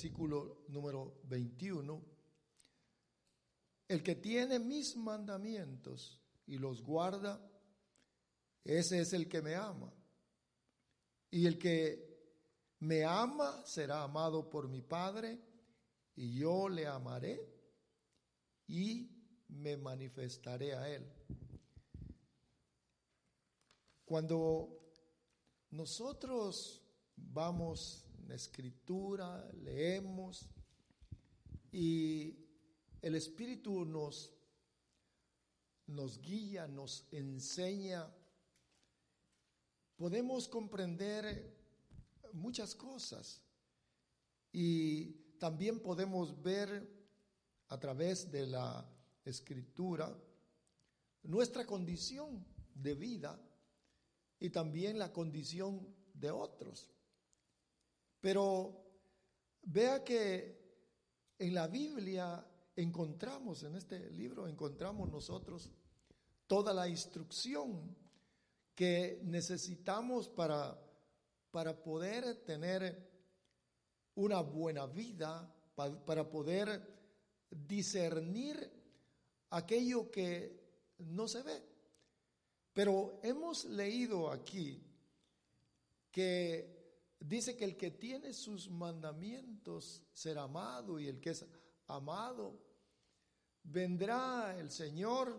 Versículo número 21. El que tiene mis mandamientos y los guarda, ese es el que me ama. Y el que me ama será amado por mi Padre, y yo le amaré y me manifestaré a él. Cuando nosotros vamos la escritura, leemos. Y el Espíritu nos, nos guía, nos enseña, podemos comprender muchas cosas. Y también podemos ver a través de la escritura nuestra condición de vida y también la condición de otros. Pero vea que en la Biblia encontramos, en este libro encontramos nosotros toda la instrucción que necesitamos para, para poder tener una buena vida, para, para poder discernir aquello que no se ve. Pero hemos leído aquí que dice que el que tiene sus mandamientos será amado y el que es amado vendrá el Señor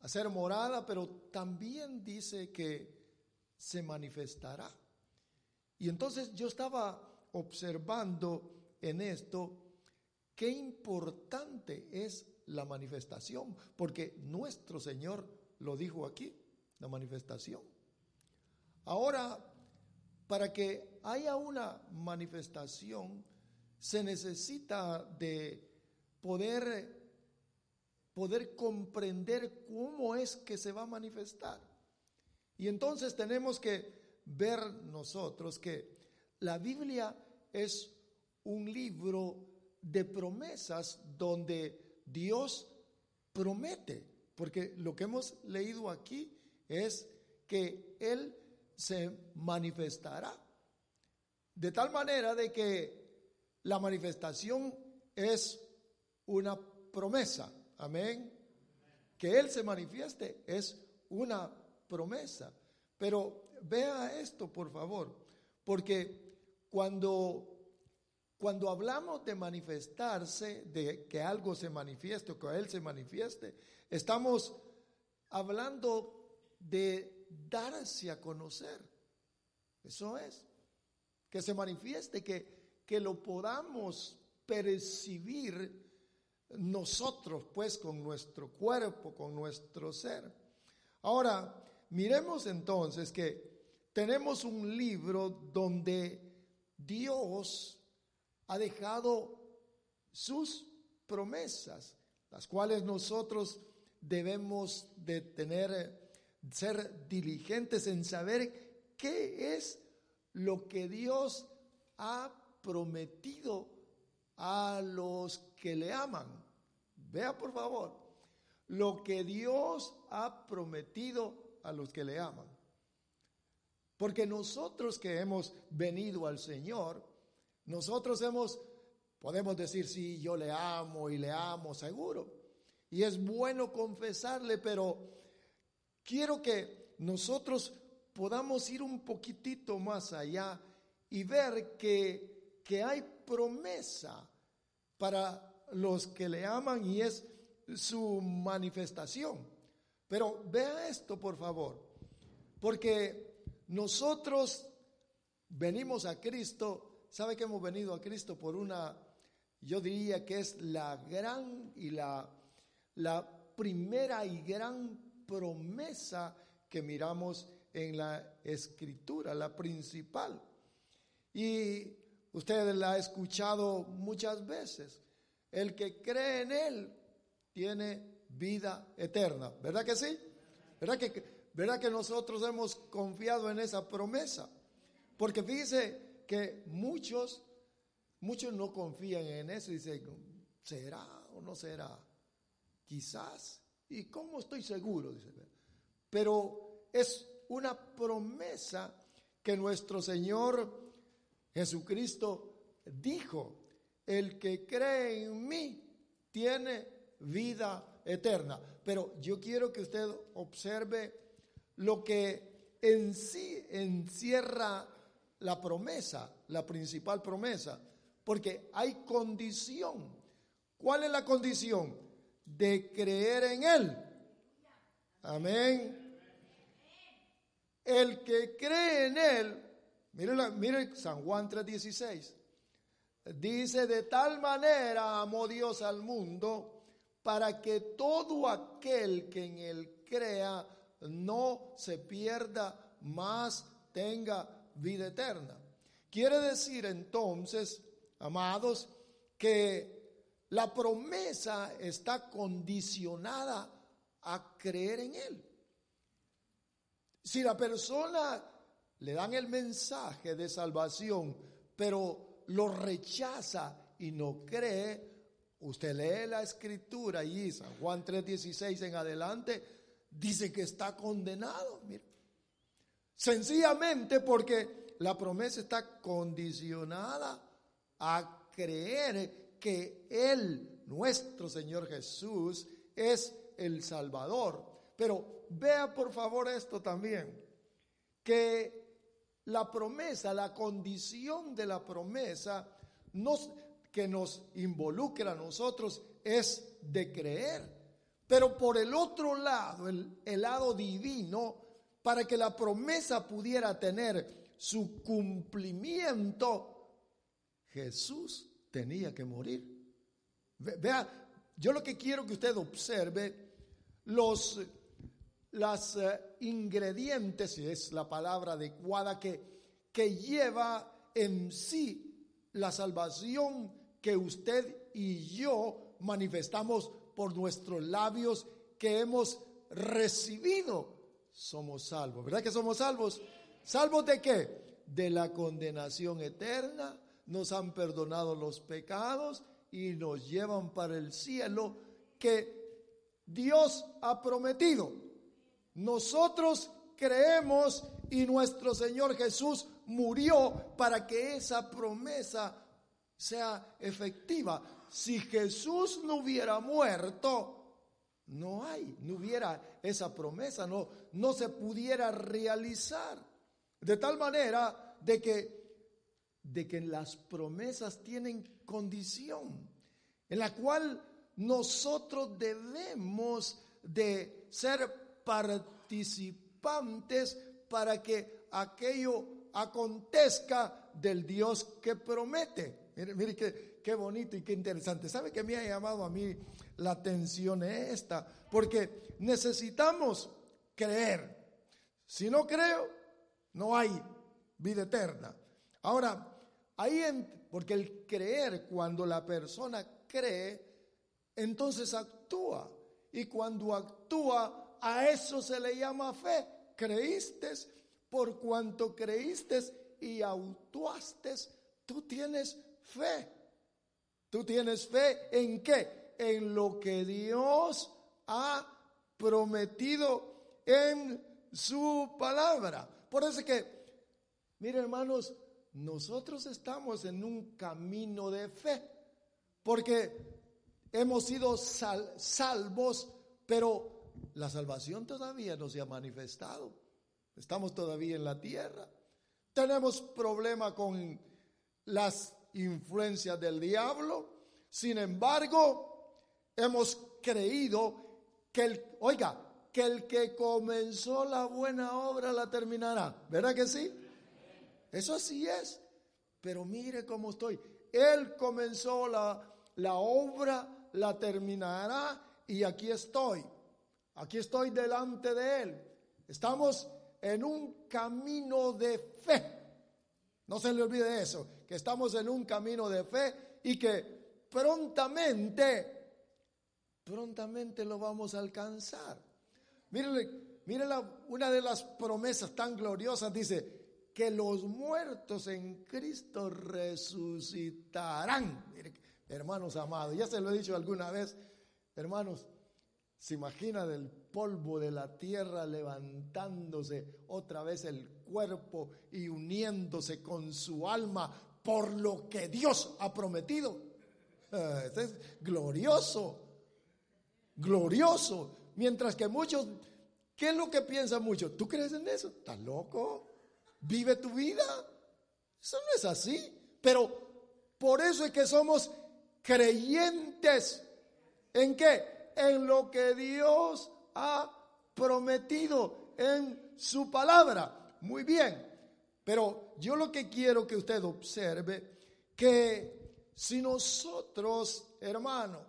a ser morada, pero también dice que se manifestará. Y entonces yo estaba observando en esto qué importante es la manifestación, porque nuestro Señor lo dijo aquí, la manifestación. Ahora, para que haya una manifestación, se necesita de poder, poder comprender cómo es que se va a manifestar. Y entonces tenemos que ver nosotros que la Biblia es un libro de promesas donde Dios promete porque lo que hemos leído aquí es que Él se manifestará. De tal manera de que la manifestación es una promesa. Amén. Que Él se manifieste es una promesa. Pero vea esto, por favor, porque cuando cuando hablamos de manifestarse, de que algo se manifieste o que Él se manifieste, estamos hablando de darse a conocer. Eso es. Que se manifieste, que, que lo podamos percibir nosotros, pues, con nuestro cuerpo, con nuestro ser. Ahora, miremos entonces que tenemos un libro donde Dios ha dejado sus promesas, las cuales nosotros debemos de tener, ser diligentes en saber qué es lo que Dios ha prometido a los que le aman. Vea por favor, lo que Dios ha prometido a los que le aman. Porque nosotros que hemos venido al Señor, nosotros hemos, podemos decir, sí, yo le amo y le amo, seguro. Y es bueno confesarle, pero quiero que nosotros podamos ir un poquitito más allá y ver que, que hay promesa para los que le aman y es su manifestación. Pero vea esto, por favor, porque nosotros venimos a Cristo ¿Sabe que hemos venido a Cristo por una, yo diría que es la gran y la, la primera y gran promesa que miramos en la escritura, la principal. Y usted la ha escuchado muchas veces. El que cree en Él tiene vida eterna. ¿Verdad que sí? ¿Verdad que, ¿Verdad que nosotros hemos confiado en esa promesa? Porque fíjese que muchos, muchos no confían en eso y dicen, ¿será o no será? Quizás. ¿Y cómo estoy seguro? Dice. Pero es una promesa que nuestro Señor Jesucristo dijo, el que cree en mí tiene vida eterna. Pero yo quiero que usted observe lo que en sí encierra la promesa, la principal promesa, porque hay condición. ¿Cuál es la condición? De creer en Él. Amén. El que cree en Él, mire, mire San Juan 3:16, dice, de tal manera amó Dios al mundo para que todo aquel que en Él crea no se pierda, más tenga vida eterna. Quiere decir entonces, amados, que la promesa está condicionada a creer en Él. Si la persona le dan el mensaje de salvación, pero lo rechaza y no cree, usted lee la escritura y San Juan 3:16 en adelante, dice que está condenado. Sencillamente porque la promesa está condicionada a creer que Él, nuestro Señor Jesús, es el Salvador. Pero vea por favor esto también, que la promesa, la condición de la promesa nos, que nos involucra a nosotros es de creer. Pero por el otro lado, el, el lado divino, para que la promesa pudiera tener su cumplimiento, Jesús tenía que morir. Vea, yo lo que quiero que usted observe los las eh, ingredientes, si es la palabra adecuada, que, que lleva en sí la salvación que usted y yo manifestamos por nuestros labios que hemos recibido. Somos salvos, ¿verdad que somos salvos? ¿Salvos de qué? De la condenación eterna, nos han perdonado los pecados y nos llevan para el cielo que Dios ha prometido. Nosotros creemos y nuestro Señor Jesús murió para que esa promesa sea efectiva. Si Jesús no hubiera muerto, no hay, no hubiera esa promesa, no, no se pudiera realizar. De tal manera de que, de que las promesas tienen condición en la cual nosotros debemos de ser participantes para que aquello acontezca del Dios que promete. Mire, mire qué, qué, bonito y qué interesante. ¿Sabe que me ha llamado a mí la atención esta? Porque necesitamos creer. Si no creo, no hay vida eterna. Ahora, ahí en, porque el creer, cuando la persona cree, entonces actúa. Y cuando actúa, a eso se le llama fe. Creíste por cuanto creíste y actuaste, tú tienes fe. Tú tienes fe en qué? En lo que Dios ha prometido en su palabra. Por eso que, mire hermanos, nosotros estamos en un camino de fe, porque hemos sido salvos, pero la salvación todavía no se ha manifestado. Estamos todavía en la tierra. Tenemos problema con las influencias del diablo. Sin embargo, hemos creído que el, oiga, que el que comenzó la buena obra la terminará. ¿Verdad que sí? Eso sí es. Pero mire cómo estoy. Él comenzó la, la obra, la terminará y aquí estoy. Aquí estoy delante de Él. Estamos en un camino de fe. No se le olvide eso, que estamos en un camino de fe y que prontamente, prontamente lo vamos a alcanzar. Miren, miren una de las promesas tan gloriosas, dice, que los muertos en Cristo resucitarán. hermanos amados, ya se lo he dicho alguna vez, hermanos, se imagina del polvo de la tierra levantándose otra vez el cuerpo y uniéndose con su alma por lo que Dios ha prometido. Eh, es glorioso, glorioso. Mientras que muchos, ¿qué es lo que piensan muchos? ¿Tú crees en eso? ¿Estás loco? Vive tu vida. Eso no es así. Pero por eso es que somos creyentes. ¿En qué? En lo que Dios ha prometido en su palabra. Muy bien. Pero yo lo que quiero que usted observe, que si nosotros, hermano,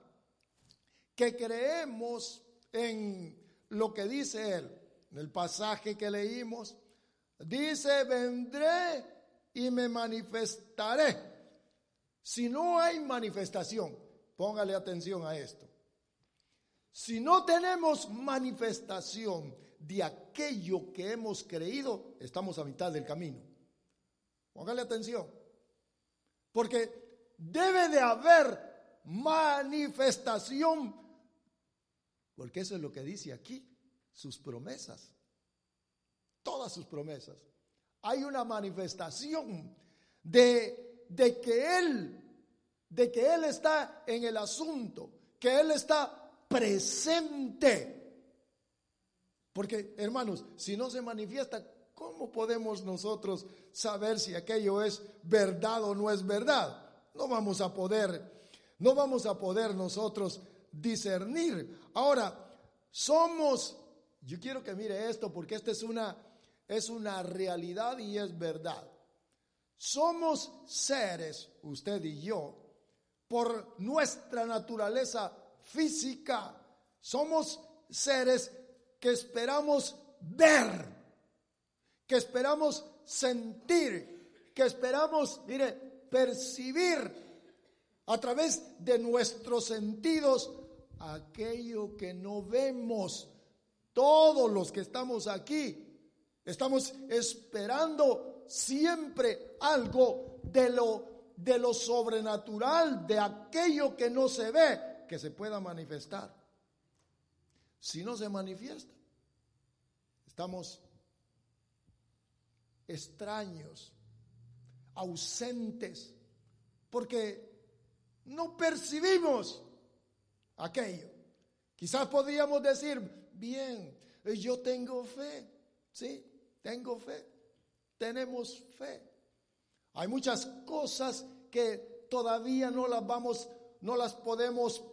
que creemos en lo que dice él, en el pasaje que leímos, Dice, vendré y me manifestaré. Si no hay manifestación, póngale atención a esto. Si no tenemos manifestación de aquello que hemos creído, estamos a mitad del camino. Póngale atención. Porque debe de haber manifestación, porque eso es lo que dice aquí, sus promesas todas sus promesas. Hay una manifestación de, de que Él, de que Él está en el asunto, que Él está presente. Porque, hermanos, si no se manifiesta, ¿cómo podemos nosotros saber si aquello es verdad o no es verdad? No vamos a poder, no vamos a poder nosotros discernir. Ahora, somos, yo quiero que mire esto porque esta es una es una realidad y es verdad. Somos seres, usted y yo, por nuestra naturaleza física, somos seres que esperamos ver, que esperamos sentir, que esperamos, mire, percibir a través de nuestros sentidos aquello que no vemos. Todos los que estamos aquí Estamos esperando siempre algo de lo, de lo sobrenatural, de aquello que no se ve, que se pueda manifestar. Si no se manifiesta, estamos extraños, ausentes, porque no percibimos aquello. Quizás podríamos decir, bien, yo tengo fe, ¿sí? Tengo fe. Tenemos fe. Hay muchas cosas que todavía no las vamos, no las podemos,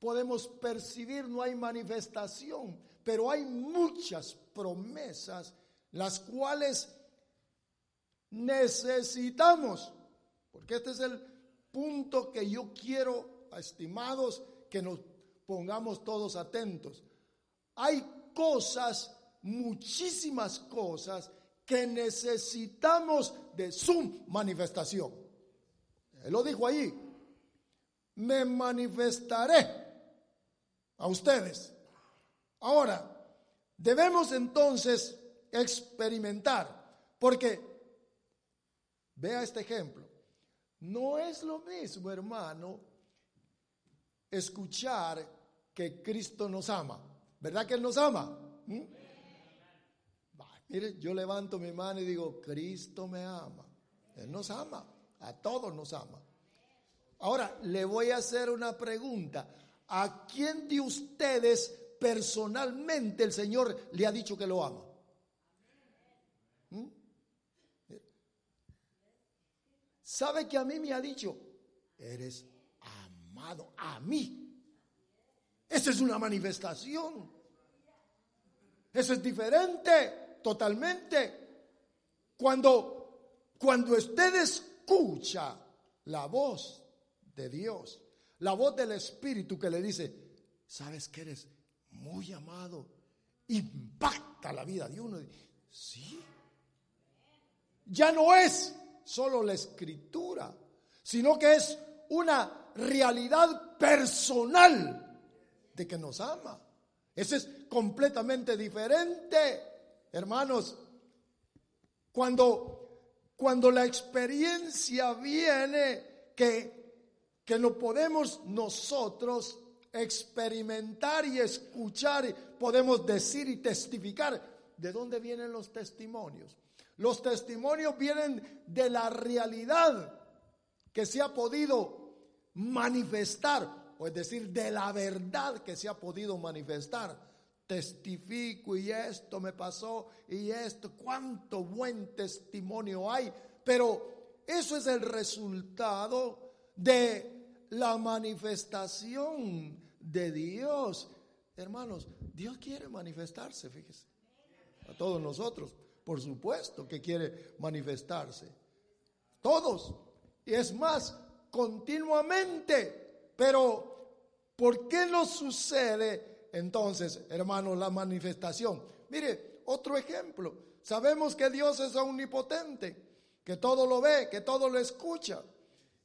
podemos percibir, no hay manifestación, pero hay muchas promesas las cuales necesitamos, porque este es el punto que yo quiero, estimados, que nos pongamos todos atentos. Hay cosas muchísimas cosas que necesitamos de su manifestación. Él lo dijo ahí, me manifestaré a ustedes. Ahora, debemos entonces experimentar, porque vea este ejemplo, no es lo mismo, hermano, escuchar que Cristo nos ama. ¿Verdad que Él nos ama? ¿Mm? Mire, yo levanto mi mano y digo, Cristo me ama. Él nos ama, a todos nos ama. Ahora, le voy a hacer una pregunta. ¿A quién de ustedes personalmente el Señor le ha dicho que lo ama? ¿Mm? ¿Sabe que a mí me ha dicho? Eres amado a mí. Esa es una manifestación. Eso es diferente totalmente. Cuando, cuando usted escucha la voz de Dios, la voz del Espíritu que le dice, sabes que eres muy amado, impacta la vida de uno. Sí. Ya no es solo la escritura, sino que es una realidad personal de que nos ama. Eso es completamente diferente, hermanos. Cuando, cuando la experiencia viene que, que no podemos nosotros experimentar y escuchar, podemos decir y testificar. ¿De dónde vienen los testimonios? Los testimonios vienen de la realidad que se ha podido manifestar, o es decir, de la verdad que se ha podido manifestar. Testifico y esto me pasó y esto, cuánto buen testimonio hay, pero eso es el resultado de la manifestación de Dios. Hermanos, Dios quiere manifestarse, fíjese, a todos nosotros, por supuesto que quiere manifestarse. Todos, y es más, continuamente. Pero, ¿por qué no sucede entonces, hermanos, la manifestación? Mire, otro ejemplo. Sabemos que Dios es omnipotente, que todo lo ve, que todo lo escucha.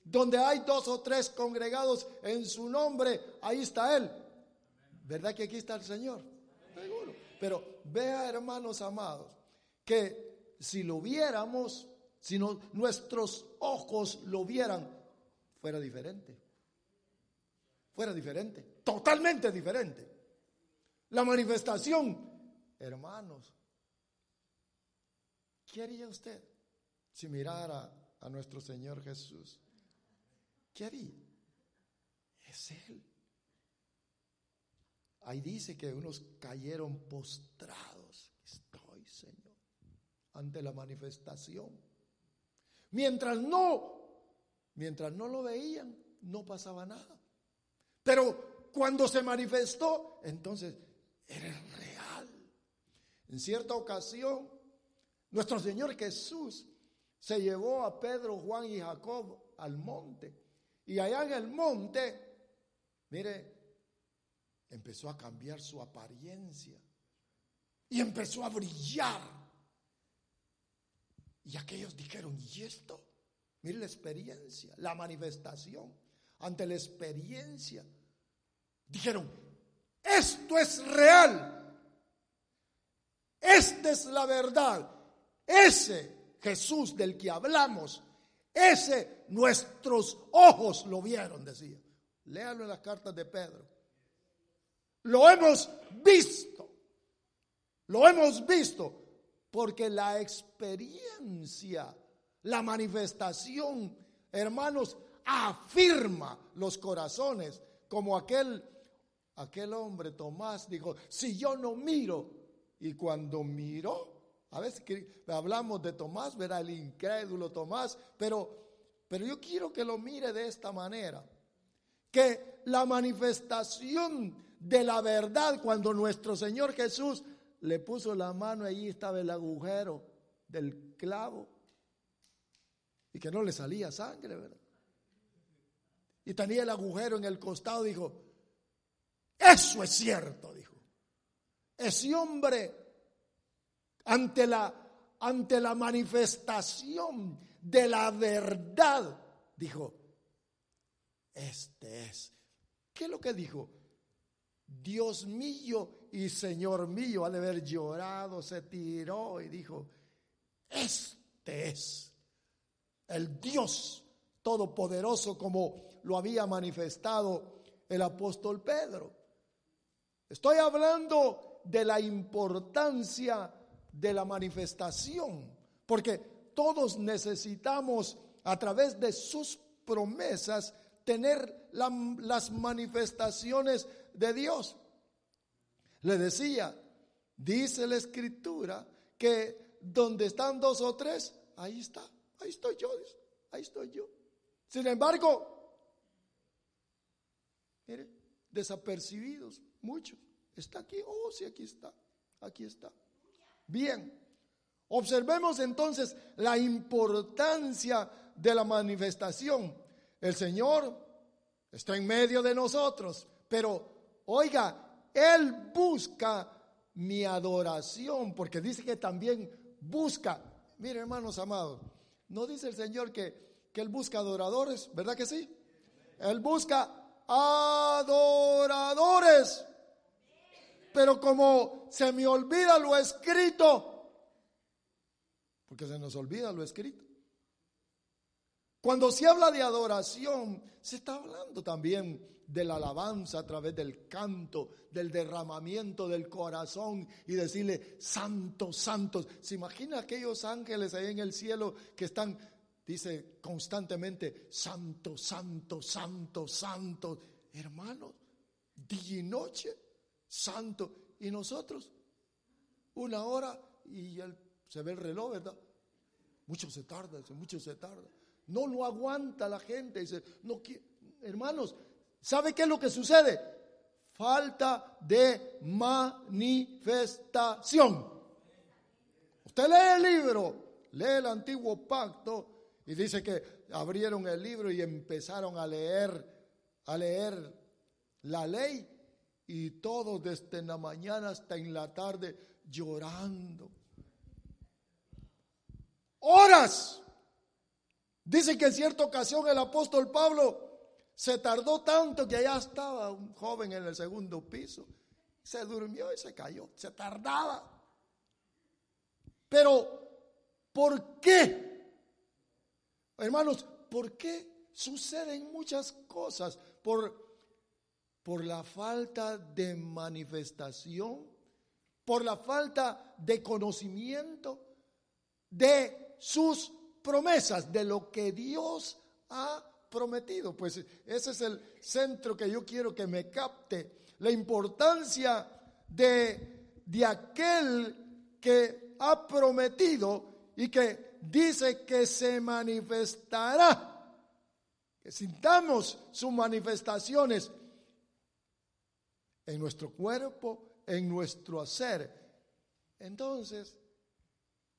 Donde hay dos o tres congregados en su nombre, ahí está Él. ¿Verdad que aquí está el Señor? Seguro. Pero vea, hermanos amados, que si lo viéramos, si nuestros ojos lo vieran, fuera diferente. Fuera diferente. Totalmente diferente. La manifestación, hermanos, ¿qué haría usted si mirara a nuestro Señor Jesús? ¿Qué haría? Es Él. Ahí dice que unos cayeron postrados. Estoy, Señor, ante la manifestación. Mientras no, mientras no lo veían, no pasaba nada. Pero cuando se manifestó, entonces era real. En cierta ocasión, nuestro Señor Jesús se llevó a Pedro, Juan y Jacob al monte y allá en el monte, mire, empezó a cambiar su apariencia y empezó a brillar. Y aquellos dijeron, ¿y esto? Mire la experiencia, la manifestación ante la experiencia. Dijeron, esto es real. Esta es la verdad. Ese Jesús del que hablamos ese nuestros ojos lo vieron, decía. Léalo en las cartas de Pedro. Lo hemos visto. Lo hemos visto. Porque la experiencia, la manifestación, hermanos, afirma los corazones. Como aquel, aquel hombre Tomás dijo, si yo no miro, y cuando miro, a veces hablamos de Tomás, verá el incrédulo Tomás, pero, pero yo quiero que lo mire de esta manera, que la manifestación de la verdad cuando nuestro Señor Jesús le puso la mano allí estaba el agujero del clavo. Y que no le salía sangre, ¿verdad? Y tenía el agujero en el costado, dijo, eso es cierto, dijo. Ese hombre ante la, ante la manifestación de la verdad, dijo, este es. ¿Qué es lo que dijo? Dios mío y Señor mío, al haber llorado, se tiró y dijo, este es el Dios todopoderoso como lo había manifestado el apóstol Pedro. Estoy hablando de la importancia de la manifestación, porque todos necesitamos a través de sus promesas tener las manifestaciones de Dios. Le decía, dice la escritura que donde están dos o tres, ahí está, ahí estoy yo, ahí estoy yo. Sin embargo, mire, desapercibidos, muchos. Está aquí, oh, sí, aquí está, aquí está. Bien, observemos entonces la importancia de la manifestación. El Señor está en medio de nosotros, pero oiga, Él busca mi adoración, porque dice que también busca, mire hermanos amados, No dice el Señor que, que Él busca adoradores, ¿verdad que sí? Él busca adoradores. Pero como se me olvida lo escrito, porque se nos olvida lo escrito. Cuando se habla de adoración, se está hablando también de la alabanza a través del canto, del derramamiento del corazón y decirle, santos, santos. ¿Se imagina aquellos ángeles ahí en el cielo que están, dice constantemente, santo, santo, santo, santo? Hermanos, día y noche, santo. Y nosotros, una hora y se ve el reloj, ¿verdad? Mucho se tarda, mucho se tarda. No lo aguanta la gente. Dice, no, hermanos, ¿sabe qué es lo que sucede? Falta de manifestación. Usted lee el libro, lee el antiguo pacto y dice que abrieron el libro y empezaron a leer, a leer la ley y todos desde la mañana hasta en la tarde llorando. Horas Dice que en cierta ocasión el apóstol Pablo se tardó tanto que allá estaba un joven en el segundo piso. Se durmió y se cayó. Se tardaba. Pero, ¿por qué? Hermanos, ¿por qué suceden muchas cosas? Por, por la falta de manifestación, por la falta de conocimiento de sus promesas, de lo que Dios ha prometido. Pues ese es el centro que yo quiero que me capte. La importancia de, de aquel que ha prometido y que dice que se manifestará. Que sintamos sus manifestaciones en nuestro cuerpo, en nuestro hacer. Entonces,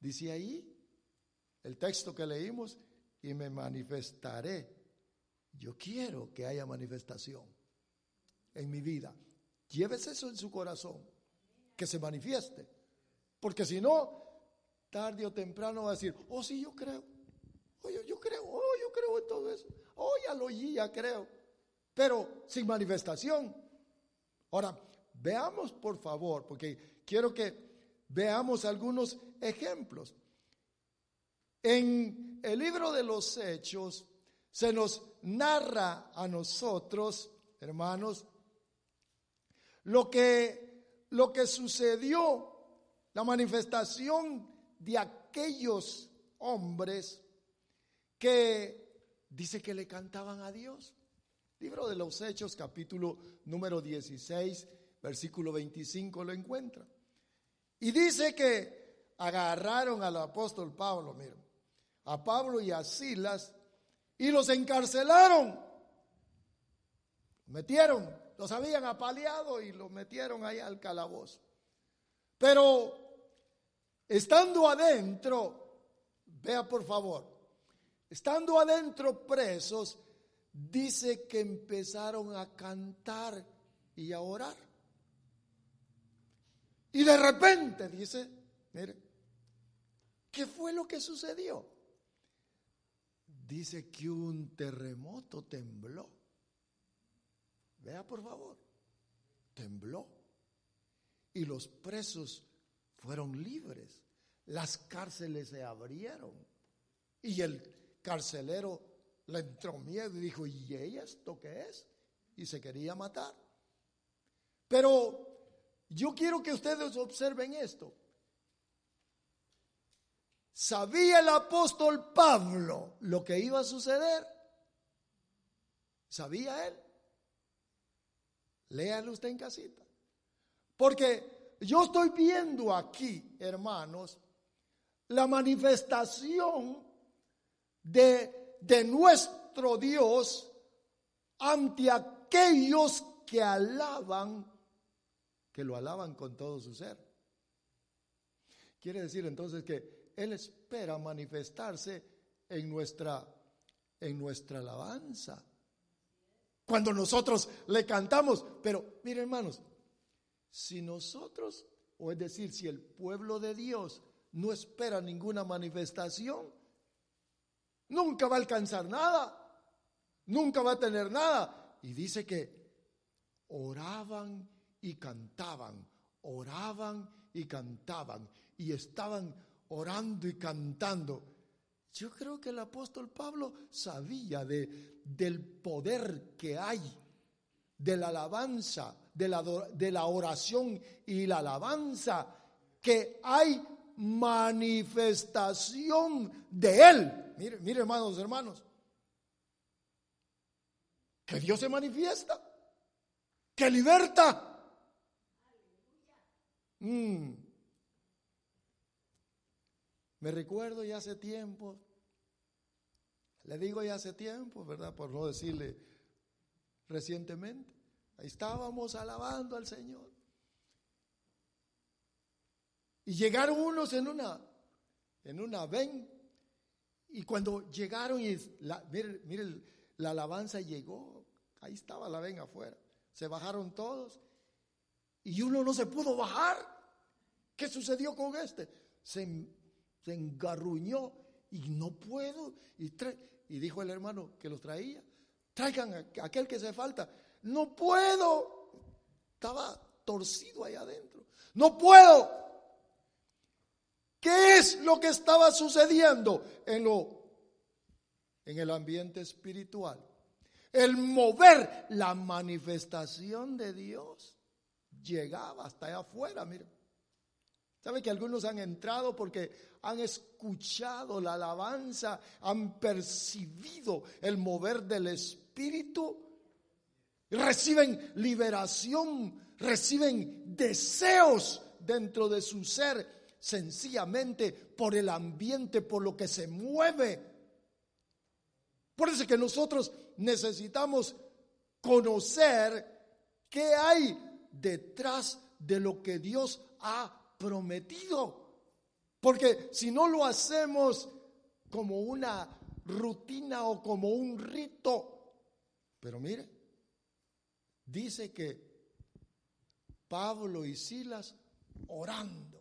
dice ahí, el texto que leímos, y me manifestaré. Yo quiero que haya manifestación en mi vida. Llévese eso en su corazón, que se manifieste. Porque si no, tarde o temprano va a decir, oh sí, yo creo. Oh, yo, creo, oh, yo creo en todo eso. Oh, ya lo oí, ya creo. Pero sin manifestación. Ahora, veamos por favor, porque quiero que veamos algunos ejemplos. En el libro de los Hechos se nos narra a nosotros, hermanos, lo que, lo que sucedió, la manifestación de aquellos hombres que dice que le cantaban a Dios. Libro de los Hechos, capítulo número 16, versículo 25, lo encuentra. Y dice que agarraron al apóstol Pablo, miren, a Pablo y a Silas y los encarcelaron. Metieron, los habían apaleado y los metieron ahí al calabozo. Pero estando adentro, vea por favor, estando adentro presos, dice que empezaron a cantar y a orar. Y de repente, dice, mire, ¿qué fue lo que sucedió? dice que un terremoto tembló. Vea por favor, tembló. Y los presos fueron libres. Las cárceles se abrieron. Y el carcelero le entró miedo y dijo, ¿y ella esto qué es? Y se quería matar. Pero yo quiero que ustedes observen esto. ¿Sabía el apóstol Pablo lo que iba a suceder? ¿Sabía él? Léalo usted en casita. Porque yo estoy viendo aquí, hermanos, la manifestación de, de nuestro Dios ante aquellos que alaban, que lo alaban con todo su ser. Quiere decir entonces que él espera manifestarse en nuestra, en nuestra alabanza. Cuando nosotros le cantamos, pero miren hermanos, si nosotros, o es decir, si el pueblo de Dios no espera ninguna manifestación, nunca va a alcanzar nada, nunca va a tener nada. Y dice que oraban y cantaban, oraban y cantaban, y estaban orando y cantando. Yo creo que el apóstol Pablo sabía de, del poder que hay de la alabanza, de la, de la oración y la alabanza, que hay manifestación de Él. Mire, mire hermanos, hermanos, que Dios se manifiesta, que liberta. Mm. Me recuerdo ya hace tiempo, le digo ya hace tiempo, ¿verdad? Por no decirle recientemente. Estábamos alabando al Señor. Y llegaron unos en una, en una ven. Y cuando llegaron, y la, mire, mire, la alabanza llegó. Ahí estaba la ven afuera. Se bajaron todos. Y uno no se pudo bajar. ¿Qué sucedió con este? Se, se engarruñó y no puedo. Y, y dijo el hermano que los traía traigan a aquel que se falta. No puedo. Estaba torcido ahí adentro. No puedo. ¿Qué es lo que estaba sucediendo en lo en el ambiente espiritual? El mover la manifestación de Dios llegaba hasta allá afuera, mire. ¿Sabe que algunos han entrado porque han escuchado la alabanza, han percibido el mover del espíritu, reciben liberación, reciben deseos dentro de su ser, sencillamente por el ambiente, por lo que se mueve. Por eso que nosotros necesitamos conocer qué hay detrás de lo que Dios ha prometido. Porque si no lo hacemos como una rutina o como un rito, pero mire, dice que Pablo y Silas orando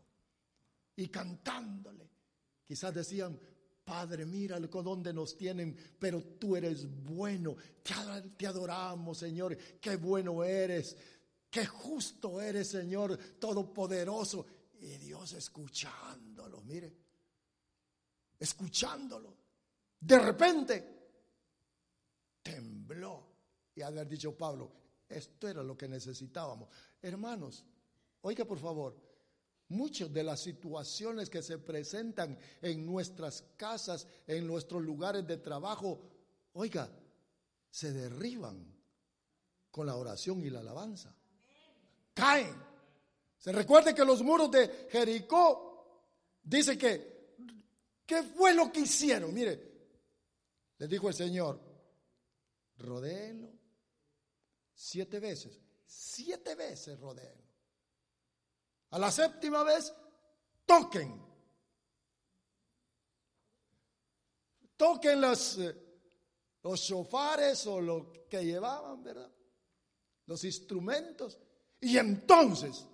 y cantándole, quizás decían, Padre, mira dónde nos tienen, pero tú eres bueno. Te adoramos, Señor. Qué bueno eres. Qué justo eres, Señor, todopoderoso. Y Dios escuchándolo, mire. Escuchándolo. De repente tembló y haber dicho Pablo, esto era lo que necesitábamos. Hermanos, oiga por favor, muchas de las situaciones que se presentan en nuestras casas, en nuestros lugares de trabajo, oiga, se derriban con la oración y la alabanza. Caen. Se recuerde que los muros de Jericó, dice que, ¿qué fue lo que hicieron? Mire, les dijo el Señor, rodéenlo, Siete veces. Siete veces rodeen. A la séptima vez, toquen. Toquen los, eh, los shofares o lo que llevaban, ¿verdad? Los instrumentos. Y entonces,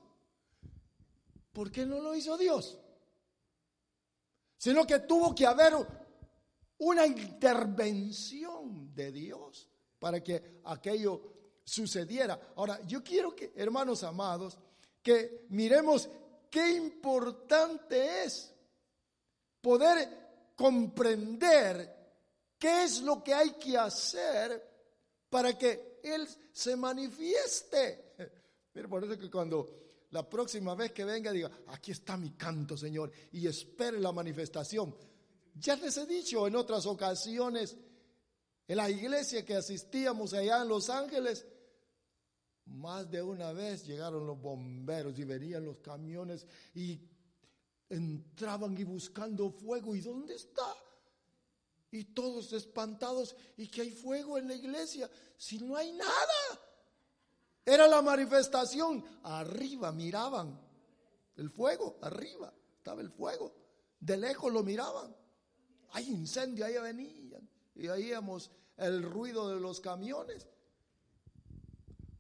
¿por qué no lo hizo Dios? Sino que tuvo que haber una intervención de Dios para que aquello sucediera. Ahora, yo quiero que, hermanos amados, que miremos qué importante es poder comprender qué es lo que hay que hacer para que Él se manifieste. Mira, por eso que cuando la próxima vez que venga diga, aquí está mi canto, Señor, y espere la manifestación. Ya les he dicho en otras ocasiones, en la iglesia que asistíamos allá en Los Ángeles, más de una vez llegaron los bomberos y venían los camiones y entraban y buscando fuego. ¿Y dónde está? Y todos espantados. ¿Y que hay fuego en la iglesia? Si no hay nada. Era la manifestación. Arriba miraban el fuego, arriba estaba el fuego. De lejos lo miraban. Hay incendio, ahí venían. Y oíamos el ruido de los camiones.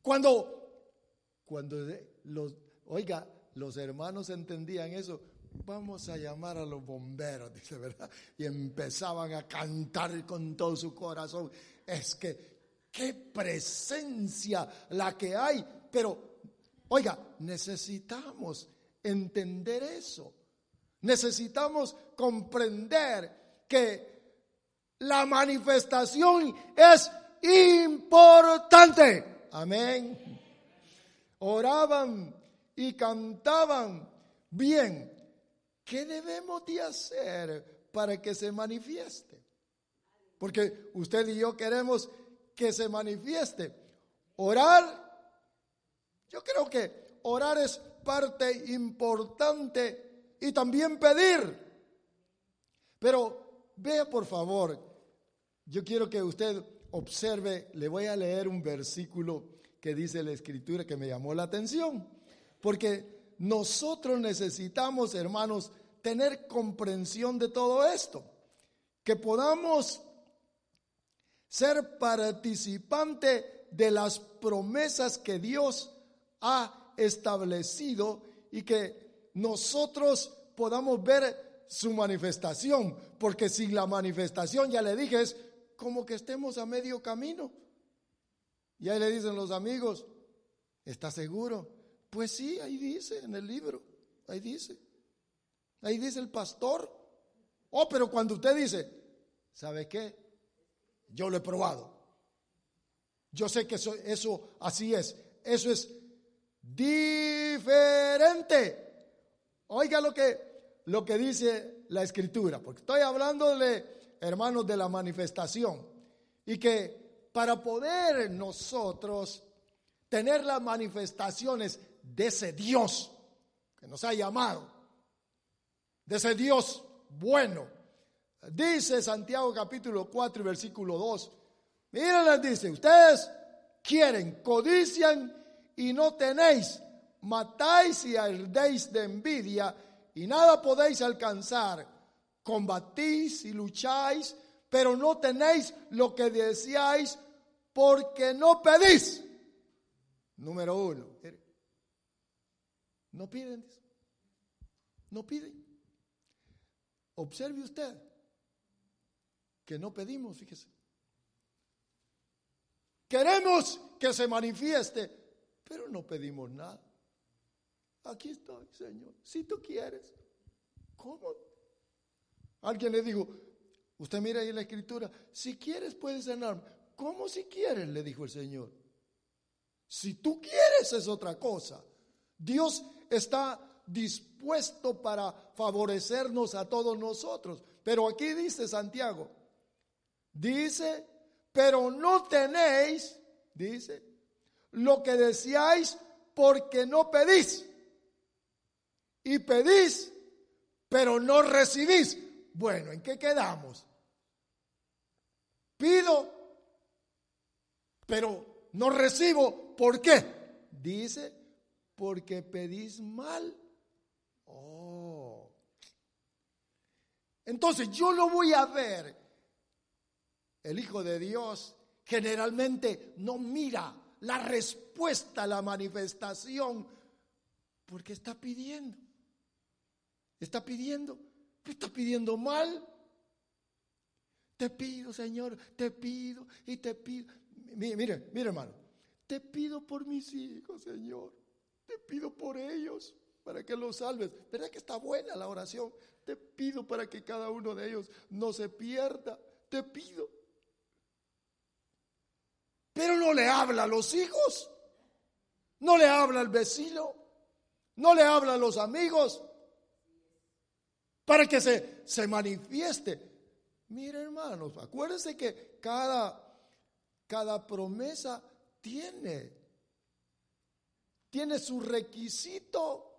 Cuando, cuando los, oiga, los hermanos entendían eso, vamos a llamar a los bomberos, dice, ¿verdad? Y empezaban a cantar con todo su corazón. Es que, qué presencia la que hay. Pero, oiga, necesitamos entender eso. Necesitamos comprender que la manifestación es importante. Amén. Oraban y cantaban bien. ¿Qué debemos de hacer para que se manifieste? Porque usted y yo queremos que se manifieste. Orar, yo creo que orar es parte importante y también pedir. Pero vea por favor, yo quiero que usted observe, le voy a leer un versículo que dice la escritura que me llamó la atención, porque nosotros necesitamos, hermanos, tener comprensión de todo esto, que podamos ser participante de las promesas que Dios ha establecido y que nosotros podamos ver su manifestación, porque sin la manifestación, ya le dije, es como que estemos a medio camino. Y ahí le dicen los amigos, ¿está seguro? Pues sí, ahí dice en el libro, ahí dice. Ahí dice el pastor. Oh, pero cuando usted dice, ¿sabe qué? Yo lo he probado. Yo sé que eso, eso así es. Eso es diferente. Oiga lo que, lo que dice la escritura, porque estoy hablando de hermanos, de la manifestación. Y que para poder nosotros tener las manifestaciones de ese Dios que nos ha llamado, de ese Dios bueno, dice Santiago capítulo 4 y versículo 2, miren, dice, ustedes quieren, codician y no tenéis, matáis y ardéis de envidia y nada podéis alcanzar combatís y lucháis, pero no tenéis lo que deseáis porque no pedís. Número uno, no piden, no piden. Observe usted que no pedimos, fíjese. Queremos que se manifieste, pero no pedimos nada. Aquí estoy, Señor. Si tú quieres, ¿cómo Alguien le dijo, usted mira ahí en la escritura, si quieres puedes sanarme. ¿Cómo si quieres? Le dijo el Señor. Si tú quieres es otra cosa. Dios está dispuesto para favorecernos a todos nosotros. Pero aquí dice Santiago, dice, pero no tenéis, dice, lo que deseáis porque no pedís. Y pedís, pero no recibís bueno, ¿en qué quedamos? Pido, pero no recibo. ¿Por qué? Dice, porque pedís mal. Oh. Entonces yo lo voy a ver. El Hijo de Dios generalmente no mira la respuesta, la manifestación, porque está pidiendo. Está pidiendo. ¿Qué está pidiendo mal? Te pido, Señor, te pido y te pido. Mire, mire, hermano, te pido por mis hijos, Señor. Te pido por ellos para que los salves. ¿Verdad que está buena la oración? Te pido para que cada uno de ellos no se pierda. Te pido. Pero no le habla a los hijos. No le habla al vecino. No le habla a los amigos para que se, se manifieste. Mire, hermanos, acuérdense que cada, cada promesa tiene, tiene su requisito,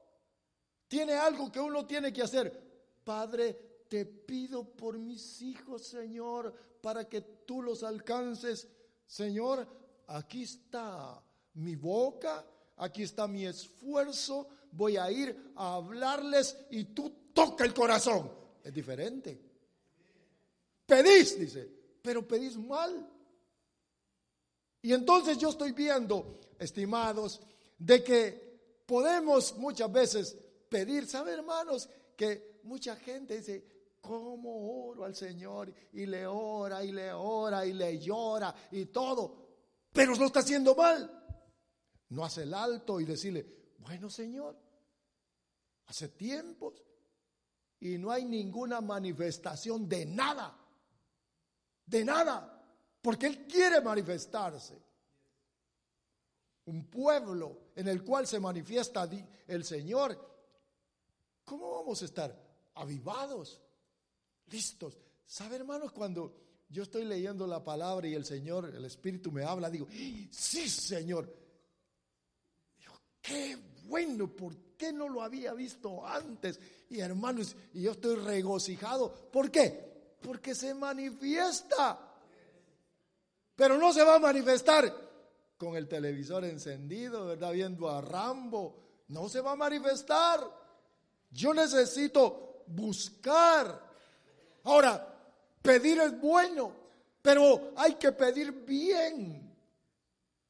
tiene algo que uno tiene que hacer. Padre, te pido por mis hijos, Señor, para que tú los alcances. Señor, aquí está mi boca, aquí está mi esfuerzo, voy a ir a hablarles y tú toca el corazón. Es diferente. Pedís, dice, pero pedís mal. Y entonces yo estoy viendo, estimados, de que podemos muchas veces pedir, ¿sabe hermanos? que mucha gente dice, ¿cómo oro al Señor? Y le ora, y le ora, y le llora, y todo. Pero lo está haciendo mal. No hace el alto y decirle, bueno Señor, hace tiempos y no hay ninguna manifestación de nada, de nada, porque Él quiere manifestarse. Un pueblo en el cual se manifiesta el Señor, ¿cómo vamos a estar? Avivados, listos. ¿Sabe, hermanos, cuando yo estoy leyendo la palabra y el Señor, el Espíritu me habla, digo, sí, Señor. Digo, qué bueno, ¿por qué no lo había visto antes? Y hermanos, y yo estoy regocijado. ¿Por qué? Porque se manifiesta. Pero no se va a manifestar con el televisor encendido, ¿verdad? Viendo a Rambo. No se va a manifestar. Yo necesito buscar. Ahora, pedir es bueno, pero hay que pedir bien.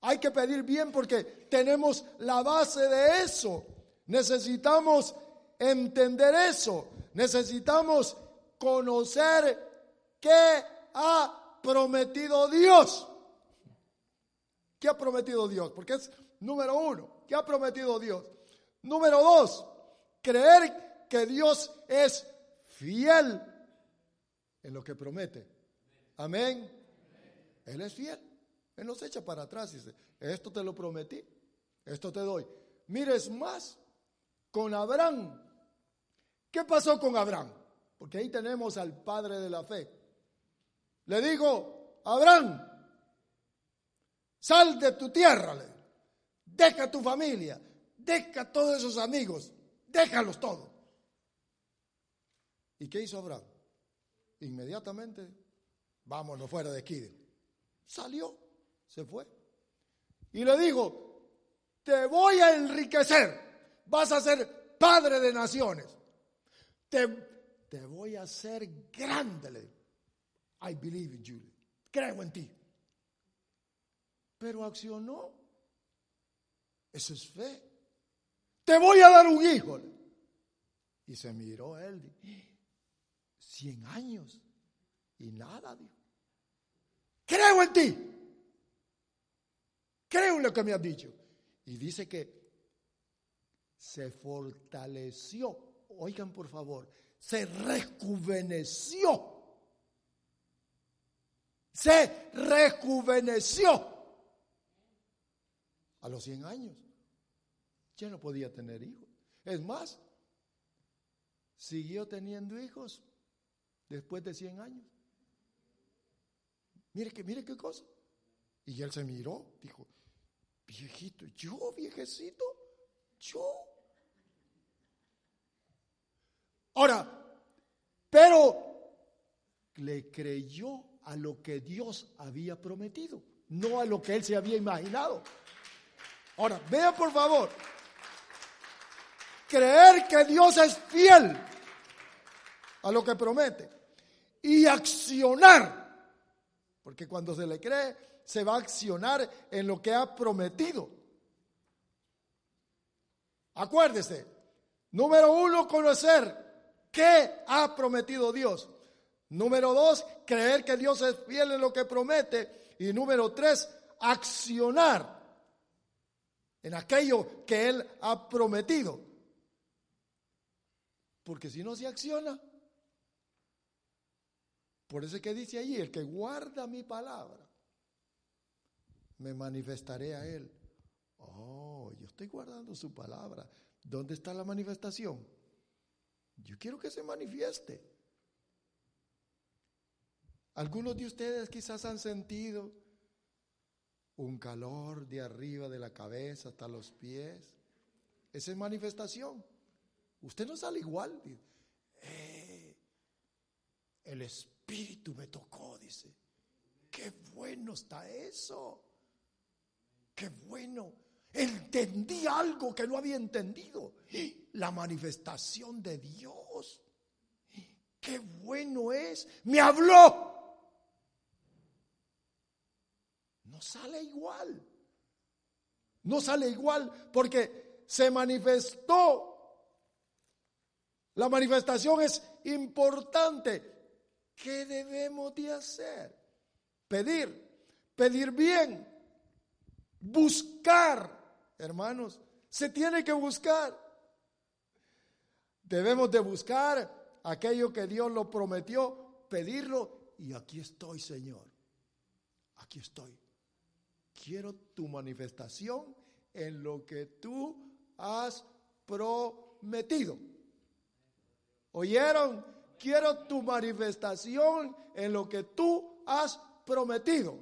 Hay que pedir bien porque tenemos la base de eso. Necesitamos entender eso. Necesitamos conocer qué ha prometido Dios. ¿Qué ha prometido Dios? Porque es número uno. ¿Qué ha prometido Dios? Número dos, creer que Dios es fiel en lo que promete. Amén. Él es fiel. Él nos echa para atrás y dice, esto te lo prometí, esto te doy. Mires más con Abraham. ¿Qué pasó con Abraham? Porque ahí tenemos al padre de la fe. Le digo, Abraham, sal de tu tierra, deja tu familia, deja todos esos amigos, déjalos todos. ¿Y qué hizo Abraham? Inmediatamente, vámonos fuera de aquí. Salió, se fue. Y le dijo, te voy a enriquecer vas a ser padre de naciones. Te, te voy a hacer grande. I believe in you. Creo en ti. Pero accionó. Eso es fe. Te voy a dar un hijo. Y se miró él. Cien años. Y nada, dijo. Creo en ti. Creo en lo que me has dicho. Y dice que se fortaleció. Oigan por favor, se rejuveneció. Se rejuveneció. A los 100 años ya no podía tener hijos. Es más, siguió teniendo hijos después de 100 años. Mire que, mire qué cosa. Y él se miró, dijo, viejito, yo viejecito, yo Ahora, pero le creyó a lo que Dios había prometido, no a lo que él se había imaginado. Ahora, vea por favor, creer que Dios es fiel a lo que promete y accionar, porque cuando se le cree, se va a accionar en lo que ha prometido. Acuérdese, número uno, conocer ¿Qué ha prometido Dios? Número dos, creer que Dios es fiel en lo que promete. Y número tres, accionar en aquello que Él ha prometido. Porque si no se acciona, por eso es que dice allí, el que guarda mi palabra, me manifestaré a Él. Oh, yo estoy guardando su palabra. ¿Dónde está la manifestación? Yo quiero que se manifieste. Algunos de ustedes quizás han sentido un calor de arriba de la cabeza hasta los pies. Esa es manifestación. Usted no sale igual. Eh, el Espíritu me tocó, dice. Qué bueno está eso. Qué bueno. Entendí algo que no había entendido. La manifestación de Dios. Qué bueno es. Me habló. No sale igual. No sale igual porque se manifestó La manifestación es importante. ¿Qué debemos de hacer? Pedir, pedir bien, buscar, hermanos, se tiene que buscar. Debemos de buscar aquello que Dios lo prometió, pedirlo y aquí estoy, Señor. Aquí estoy. Quiero tu manifestación en lo que tú has prometido. ¿Oyeron? Quiero tu manifestación en lo que tú has prometido.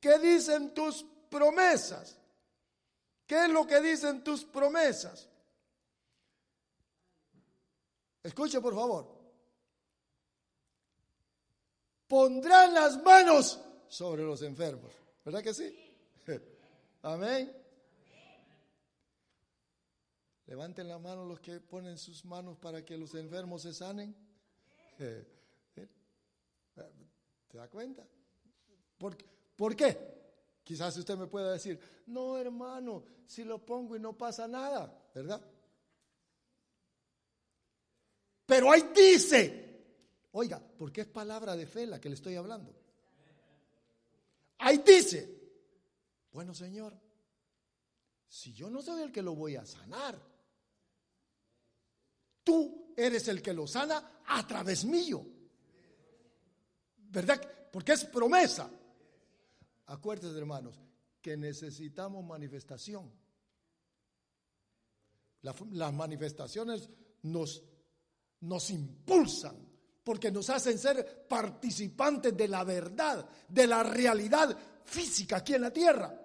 ¿Qué dicen tus promesas? ¿Qué es lo que dicen tus promesas? Escuche por favor. Pondrán las manos sobre los enfermos. ¿Verdad que sí? Amén. Levanten la mano los que ponen sus manos para que los enfermos se sanen. ¿Te da cuenta? ¿Por, ¿Por qué? Quizás usted me pueda decir, no hermano, si lo pongo y no pasa nada, ¿verdad? Pero ahí dice, oiga, porque es palabra de fe la que le estoy hablando. Ahí dice, bueno Señor, si yo no soy el que lo voy a sanar, Tú eres el que lo sana a través mío. ¿Verdad? Porque es promesa. Acuérdense, hermanos, que necesitamos manifestación. las manifestaciones nos, nos impulsan porque nos hacen ser participantes de la verdad, de la realidad física aquí en la tierra.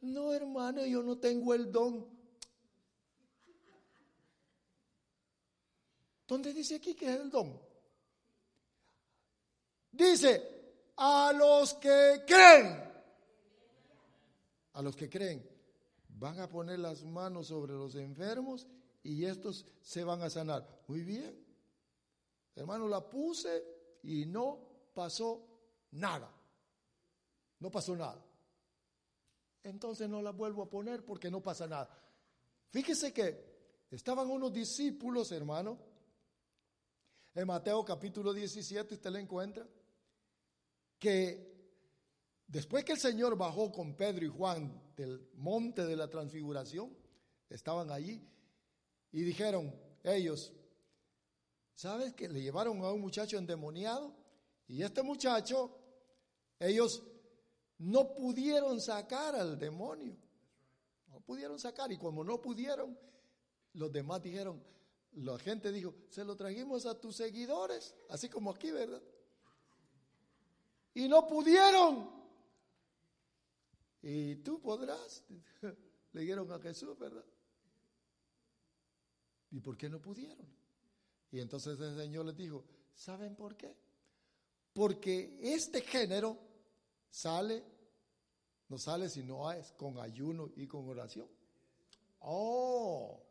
No, hermano, yo no tengo el don. ¿Dónde dice aquí que es el don? Dice, a los que creen, a los que creen, van a poner las manos sobre los enfermos y estos se van a sanar. Muy bien. Hermano, la puse y no pasó nada. No pasó nada. Entonces no la vuelvo a poner porque no pasa nada. Fíjese que estaban unos discípulos, hermano, en Mateo capítulo 17 usted le encuentra que después que el Señor bajó con Pedro y Juan del monte de la transfiguración, estaban allí y dijeron ellos, ¿sabes que le llevaron a un muchacho endemoniado? Y este muchacho, ellos no pudieron sacar al demonio. No pudieron sacar. Y como no pudieron, los demás dijeron, la gente dijo, se lo trajimos a tus seguidores, así como aquí, ¿verdad? Y no pudieron. Y tú podrás, le dijeron a Jesús, ¿verdad? ¿Y por qué no pudieron? Y entonces el Señor les dijo, ¿saben por qué? Porque este género sale, no sale si no es con ayuno y con oración. Oh,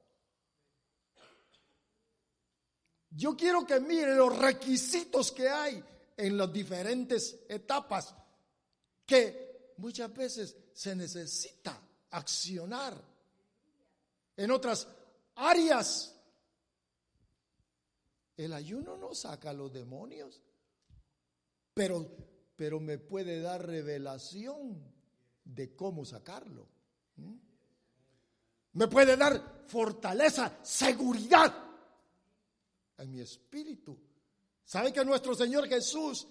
Yo quiero que mire los requisitos que hay en las diferentes etapas que muchas veces se necesita accionar. En otras áreas, el ayuno no saca los demonios, pero, pero me puede dar revelación de cómo sacarlo. Me puede dar fortaleza, seguridad en mi espíritu. ¿Sabe que nuestro Señor Jesús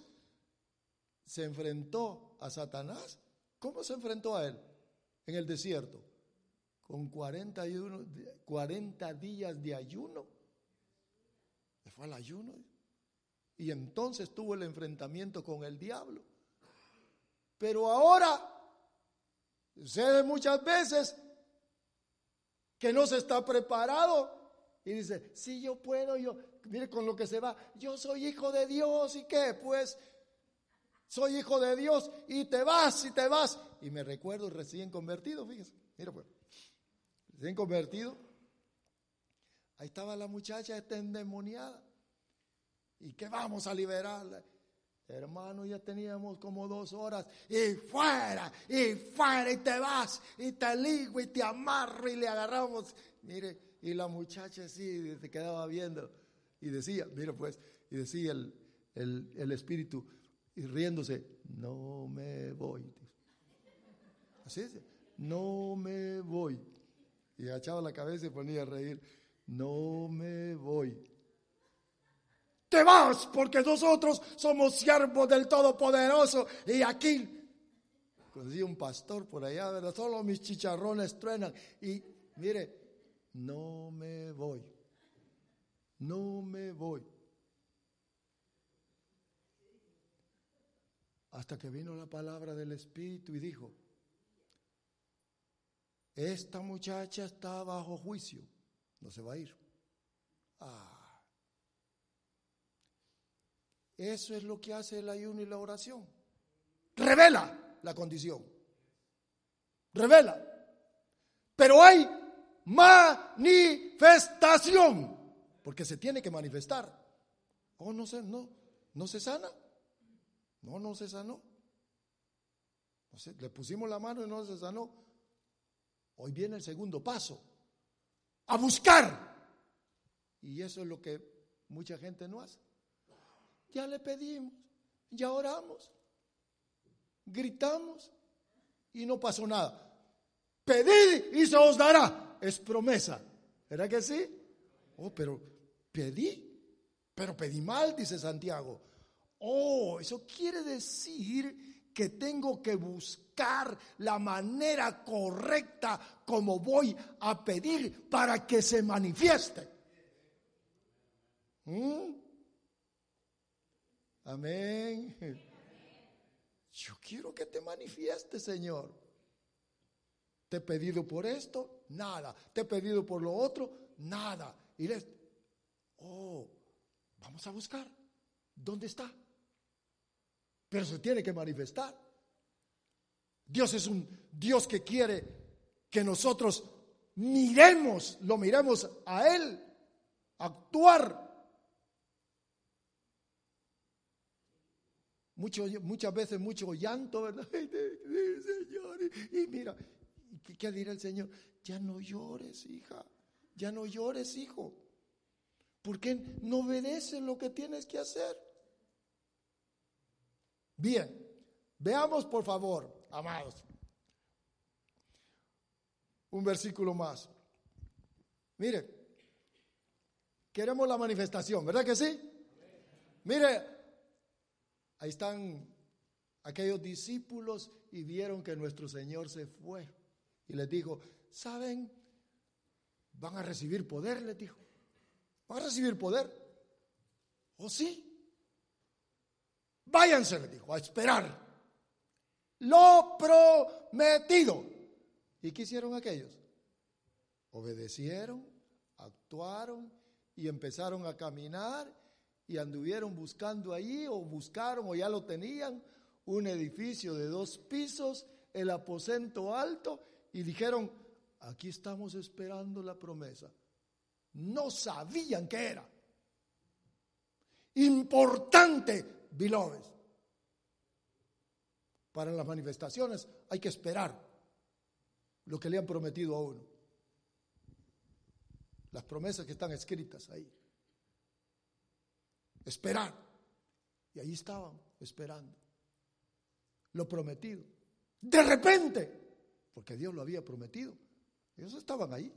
se enfrentó a Satanás? ¿Cómo se enfrentó a él? En el desierto. Con 41, 40 días de ayuno. Fue al ayuno. Y entonces tuvo el enfrentamiento con el diablo. Pero ahora sucede muchas veces que no se está preparado y dice, si yo puedo, yo, mire con lo que se va, yo soy hijo de Dios y qué, pues soy hijo de Dios y te vas y te vas. Y me recuerdo recién convertido, fíjese, mira pues, recién convertido, ahí estaba la muchacha esta endemoniada. ¿Y qué vamos a liberarla? Hermano, ya teníamos como dos horas y fuera, y fuera, y te vas, y te ligo, y te amarro, y le agarramos. Mire, y la muchacha así se quedaba viendo y decía, mire pues, y decía el, el, el espíritu, riéndose, no me voy. Así es, no me voy. Y agachaba la cabeza y ponía a reír, no me voy. Te vas porque nosotros somos siervos del Todopoderoso y aquí, decía un pastor por allá, ¿verdad? Solo mis chicharrones truenan. Y mire, no me voy, no me voy. Hasta que vino la palabra del Espíritu y dijo, esta muchacha está bajo juicio, no se va a ir. Ah. Eso es lo que hace el ayuno y la oración. Revela la condición. Revela. Pero hay manifestación, porque se tiene que manifestar. Oh, no se, no, no se sana. No, no se sanó. No le pusimos la mano y no se sanó. Hoy viene el segundo paso, a buscar. Y eso es lo que mucha gente no hace. Ya le pedimos, ya oramos, gritamos y no pasó nada. Pedid y se os dará. Es promesa. ¿Verdad que sí? Oh, pero pedí, pero pedí mal, dice Santiago. Oh, eso quiere decir que tengo que buscar la manera correcta como voy a pedir para que se manifieste. ¿Mm? Amén. Yo quiero que te manifieste, Señor. Te he pedido por esto, nada. Te he pedido por lo otro, nada. Y les, oh, vamos a buscar. ¿Dónde está? pero se tiene que manifestar. Dios es un Dios que quiere que nosotros miremos, lo miremos a Él, actuar. Mucho, muchas veces mucho llanto, ¿verdad? Señor, y, mira, ¿qué, ¿qué dirá el Señor? Ya no llores, hija, ya no llores, hijo. Porque no obedeces lo que tienes que hacer? Bien, veamos por favor, amados, un versículo más. Mire, queremos la manifestación, ¿verdad que sí? Mire, ahí están aquellos discípulos y vieron que nuestro Señor se fue. Y les dijo, ¿saben? Van a recibir poder, les dijo. Van a recibir poder. ¿O sí? Váyanse, le dijo, a esperar. Lo prometido. ¿Y qué hicieron aquellos? Obedecieron, actuaron y empezaron a caminar y anduvieron buscando allí o buscaron o ya lo tenían un edificio de dos pisos, el aposento alto y dijeron, aquí estamos esperando la promesa. No sabían qué era. Importante beloved. Para las manifestaciones hay que esperar lo que le han prometido a uno. Las promesas que están escritas ahí. Esperar. Y ahí estaban esperando. Lo prometido. De repente, porque Dios lo había prometido. Ellos estaban ahí.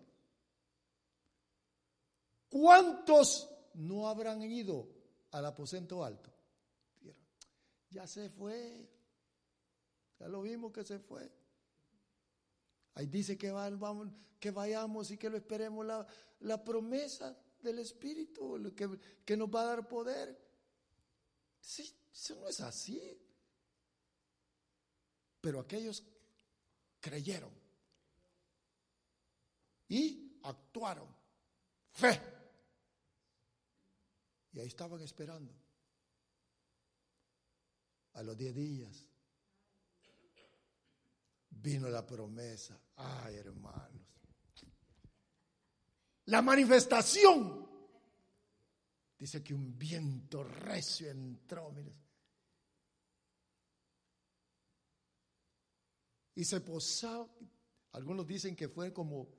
¿Cuántos no habrán ido al aposento alto? ya se fue. Ya lo vimos que se fue. Ahí dice que, vamos, que vayamos y que lo esperemos la, la promesa del Espíritu, que, que nos va a dar poder. Sí, eso no es así. Pero aquellos creyeron y actuaron. Fe. Y ahí estaban esperando. A los diez días vino la promesa. Ay, hermanos. La manifestación. Dice que un viento recio entró, miren. Y se posaba. Algunos dicen que fue como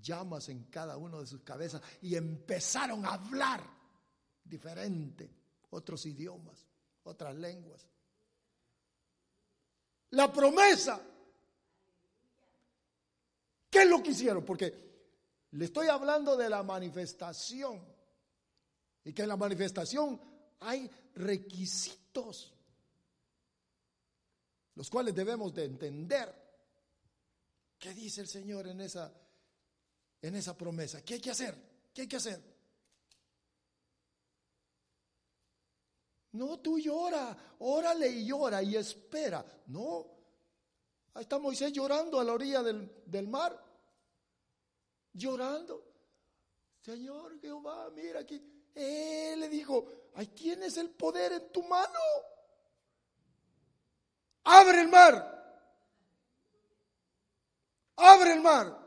llamas en cada uno de sus cabezas y empezaron a hablar diferente, otros idiomas, otras lenguas. La promesa. ¿Qué es lo que hicieron? Porque le estoy hablando de la manifestación. Y que en la manifestación hay requisitos, los cuales debemos de entender. ¿Qué dice el Señor en esa, en esa promesa? ¿Qué hay que hacer? ¿Qué hay que hacer? No, tú llora, órale y llora y espera. No, ahí está Moisés llorando a la orilla del, del mar, llorando. Señor Jehová, mira aquí. Él le dijo, ahí tienes el poder en tu mano. Abre el mar. Abre el mar.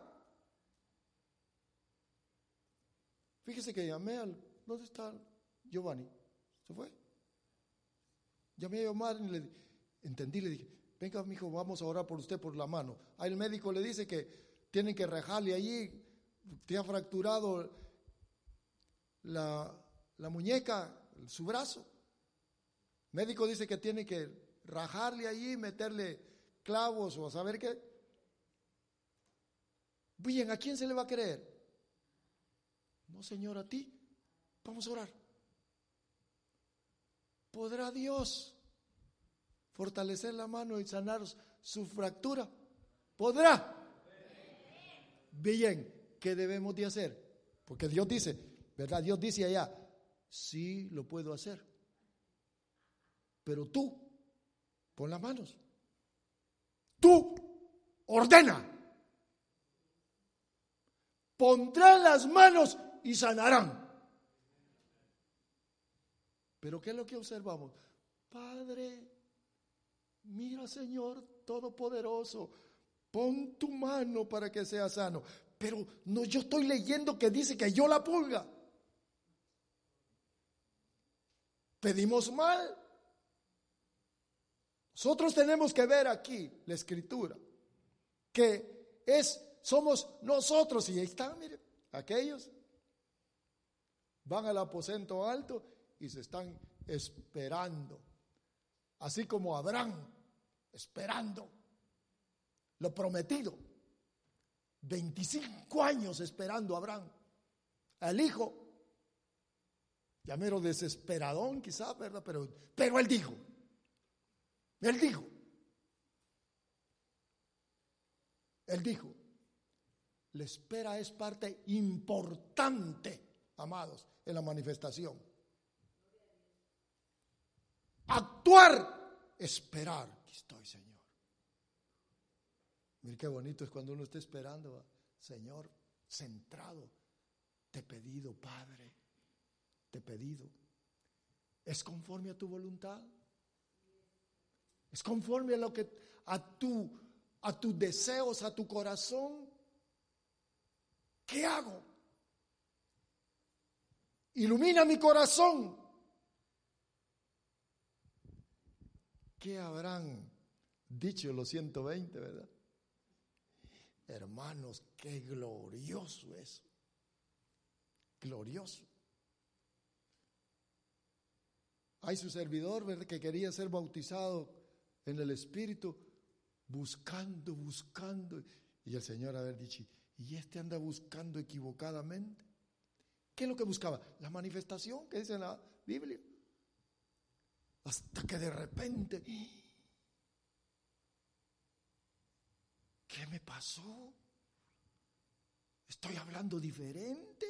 Fíjese que llamé al... ¿Dónde está Giovanni? ¿Se fue? Llamé a Giovanni y le entendí, le dije, venga, hijo, vamos a orar por usted por la mano. Ahí el médico le dice que tienen que rejarle allí, te ha fracturado la, la muñeca, su brazo. El médico dice que tiene que rajarle allí, meterle clavos o a saber qué. Bien, ¿a quién se le va a creer? No, Señor, a ti. Vamos a orar. ¿Podrá Dios fortalecer la mano y sanar su fractura? ¿Podrá? Bien, ¿qué debemos de hacer? Porque Dios dice, ¿verdad? Dios dice allá, sí lo puedo hacer. Pero tú, pon las manos. Tú, ordena. Pondrán las manos y sanarán. Pero ¿qué es lo que observamos? Padre, mira Señor Todopoderoso, pon tu mano para que sea sano. Pero no, yo estoy leyendo que dice que yo la pulga. Pedimos mal. Nosotros tenemos que ver aquí la escritura, que es, somos nosotros, y ahí están, mire, aquellos van al aposento alto y se están esperando, así como Abraham, esperando lo prometido. 25 años esperando a Abraham, al hijo, llamero desesperadón quizás, ¿verdad? Pero, pero él dijo, él dijo, él dijo, la espera es parte importante, amados, en la manifestación. Actuar, esperar. Aquí estoy, Señor. Mira qué bonito es cuando uno está esperando, Señor, centrado. Te he pedido, Padre, te he pedido. ¿Es conforme a tu voluntad? ¿Es conforme a lo que a tu a tus deseos, a tu corazón? ¿Qué hago? Ilumina mi corazón. ¿Qué habrán dicho los 120, verdad? Hermanos, qué glorioso es. Glorioso. Hay su servidor, ¿verdad? Que quería ser bautizado en el Espíritu, buscando, buscando. Y el Señor haber dicho, ¿y este anda buscando equivocadamente? ¿Qué es lo que buscaba? La manifestación que dice en la Biblia. Hasta que de repente, ¿qué me pasó? ¿Estoy hablando diferente?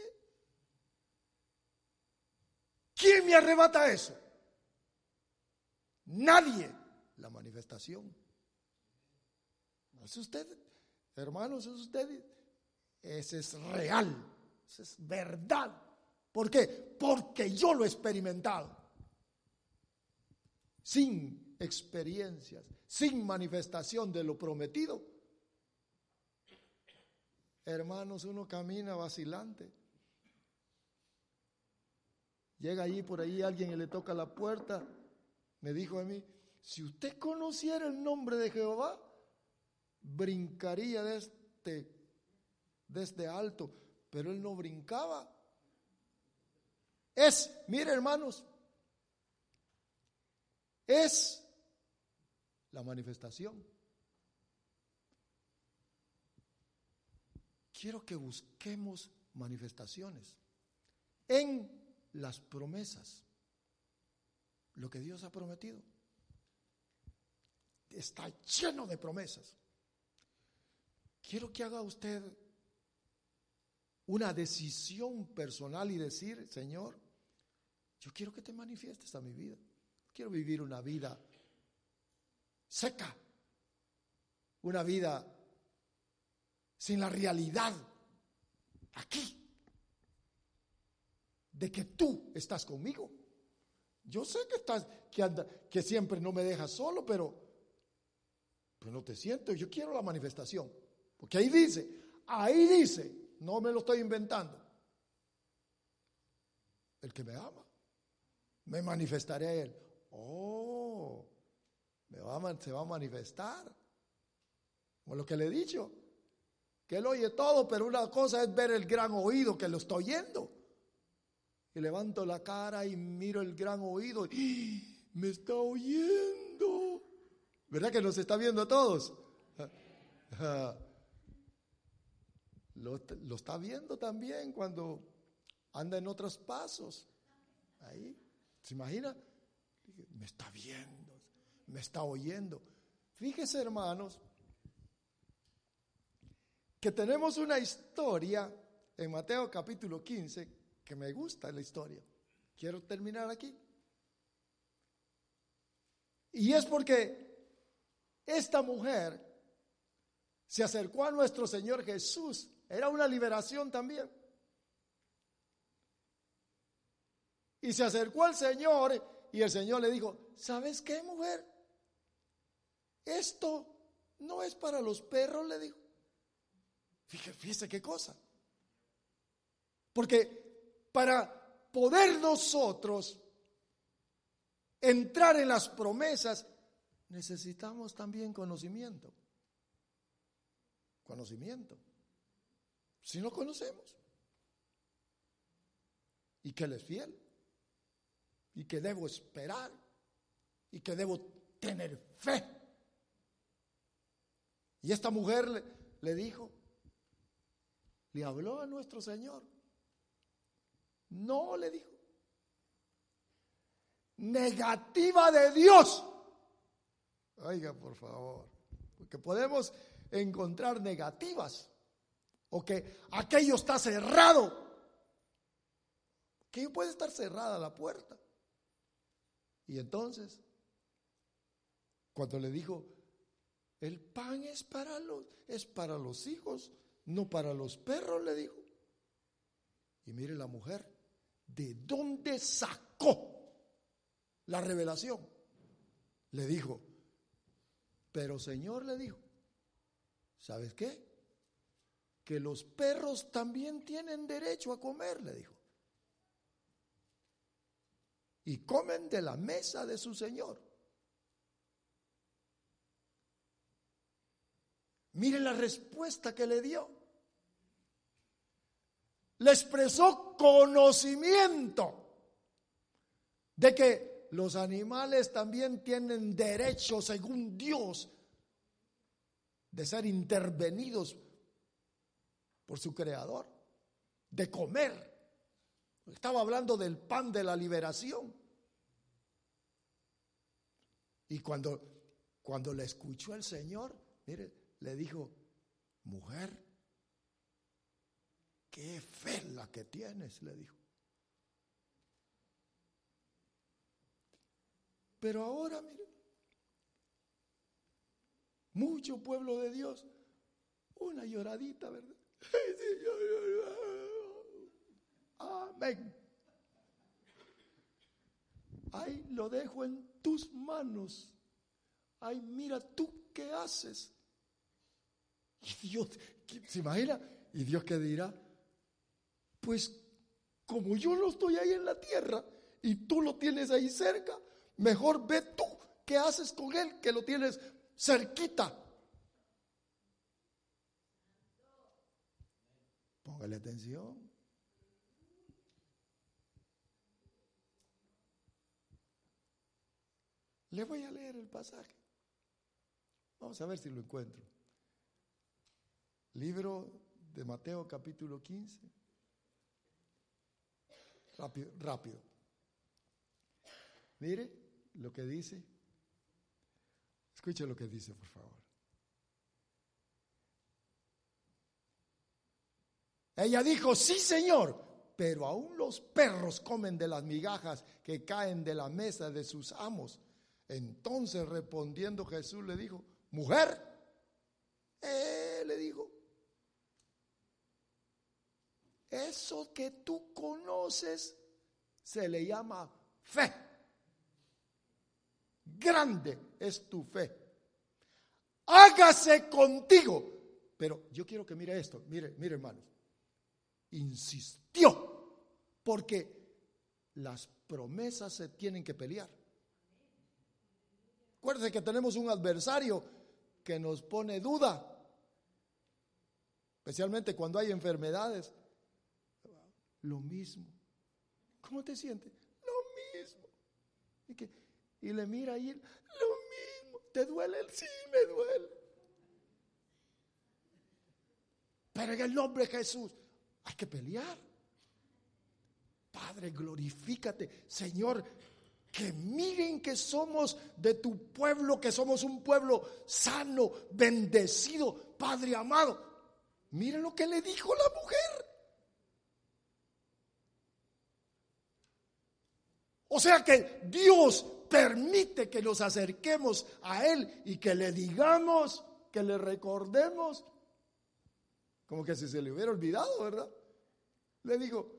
¿Quién me arrebata eso? Nadie. La manifestación. Es usted, hermanos, es usted. Ese es real es verdad. ¿Por qué? Porque yo lo he experimentado. Sin experiencias, sin manifestación de lo prometido. Hermanos, uno camina vacilante. Llega allí por ahí alguien y le toca la puerta. Me dijo a mí, si usted conociera el nombre de Jehová, brincaría de este, este alto, pero él no brincaba. Es, mire hermanos, es la manifestación. Quiero que busquemos manifestaciones en las promesas. Lo que Dios ha prometido está lleno de promesas. Quiero que haga usted una decisión personal y decir, Señor, yo quiero que te manifiestes a mi vida. Quiero vivir una vida seca, una vida sin la realidad aquí de que tú estás conmigo. Yo sé que estás que anda, que siempre no me dejas solo, pero pues no te siento, yo quiero la manifestación. Porque ahí dice, ahí dice, no me lo estoy inventando. El que me ama, me manifestaré a él. Oh, se va a manifestar. Como lo que le he dicho, que él oye todo, pero una cosa es ver el gran oído que lo estoy oyendo. Y levanto la cara y miro el gran oído. Y, me está oyendo. ¿Verdad que nos está viendo a todos? Lo, lo, está viendo también cuando anda en otros pasos. Ahí, ¿se imagina? Me está viendo, me está oyendo. Fíjese, hermanos, que tenemos una historia en Mateo capítulo 15 que me gusta la historia. Quiero terminar aquí. Y es porque esta mujer se acercó a nuestro Señor Jesús era una liberación también. Y se acercó al Señor y el Señor le dijo, ¿sabes qué, mujer? Esto no es para los perros, le dijo. Fíjese, qué cosa. Porque para poder nosotros entrar en las promesas, necesitamos también conocimiento. Conocimiento si no conocemos. Y que Él es fiel. Y que debo esperar. Y que debo tener fe. Y esta mujer le, dijo, le habló a nuestro Señor. No, le dijo. Negativa de Dios. Oiga, por favor. Porque podemos encontrar negativas o que aquello está cerrado. Que puede estar cerrada la puerta. Y entonces, cuando le dijo, el pan es para los, es para los hijos, no para los perros, le dijo. Y mire la mujer, ¿de dónde sacó la revelación? Le dijo, pero Señor le dijo, ¿sabes qué? que los perros también tienen derecho a comer, le dijo. Y comen de la mesa de su Señor. Miren la respuesta que le dio. Le expresó conocimiento de que los animales también tienen derecho, según Dios, de ser intervenidos por su creador, de comer. Estaba hablando del pan de la liberación. Y cuando, cuando le escuchó el Señor, mire, le dijo, mujer, qué fe la que tienes, le dijo. Pero ahora, mire, mucho pueblo de Dios, una lloradita, ¿verdad? Amén. Ahí lo dejo en tus manos. Ay, mira tú qué haces. Y Dios, ¿se imagina? Y Dios qué dirá, pues como yo no estoy ahí en la tierra y tú lo tienes ahí cerca, mejor ve tú qué haces con él que lo tienes cerquita. Póngale atención. Le voy a leer el pasaje. Vamos a ver si lo encuentro. Libro de Mateo capítulo 15. Rápido, rápido. Mire lo que dice. Escuche lo que dice, por favor. Ella dijo, sí, Señor, pero aún los perros comen de las migajas que caen de la mesa de sus amos. Entonces respondiendo Jesús le dijo, mujer, eh, le dijo, eso que tú conoces se le llama fe. Grande es tu fe. Hágase contigo. Pero yo quiero que mire esto, mire, mire hermanos. Insistió, porque las promesas se tienen que pelear. Acuérdense que tenemos un adversario que nos pone duda, especialmente cuando hay enfermedades. Lo mismo. ¿Cómo te sientes? Lo mismo. Y, que, y le mira ahí, lo mismo. ¿Te duele? Sí, me duele. Pero en el nombre de Jesús hay que pelear. Padre, glorifícate. Señor, que miren que somos de tu pueblo, que somos un pueblo sano, bendecido, Padre amado. Miren lo que le dijo la mujer. O sea que Dios permite que nos acerquemos a Él y que le digamos, que le recordemos, como que si se le hubiera olvidado, ¿verdad? Le digo,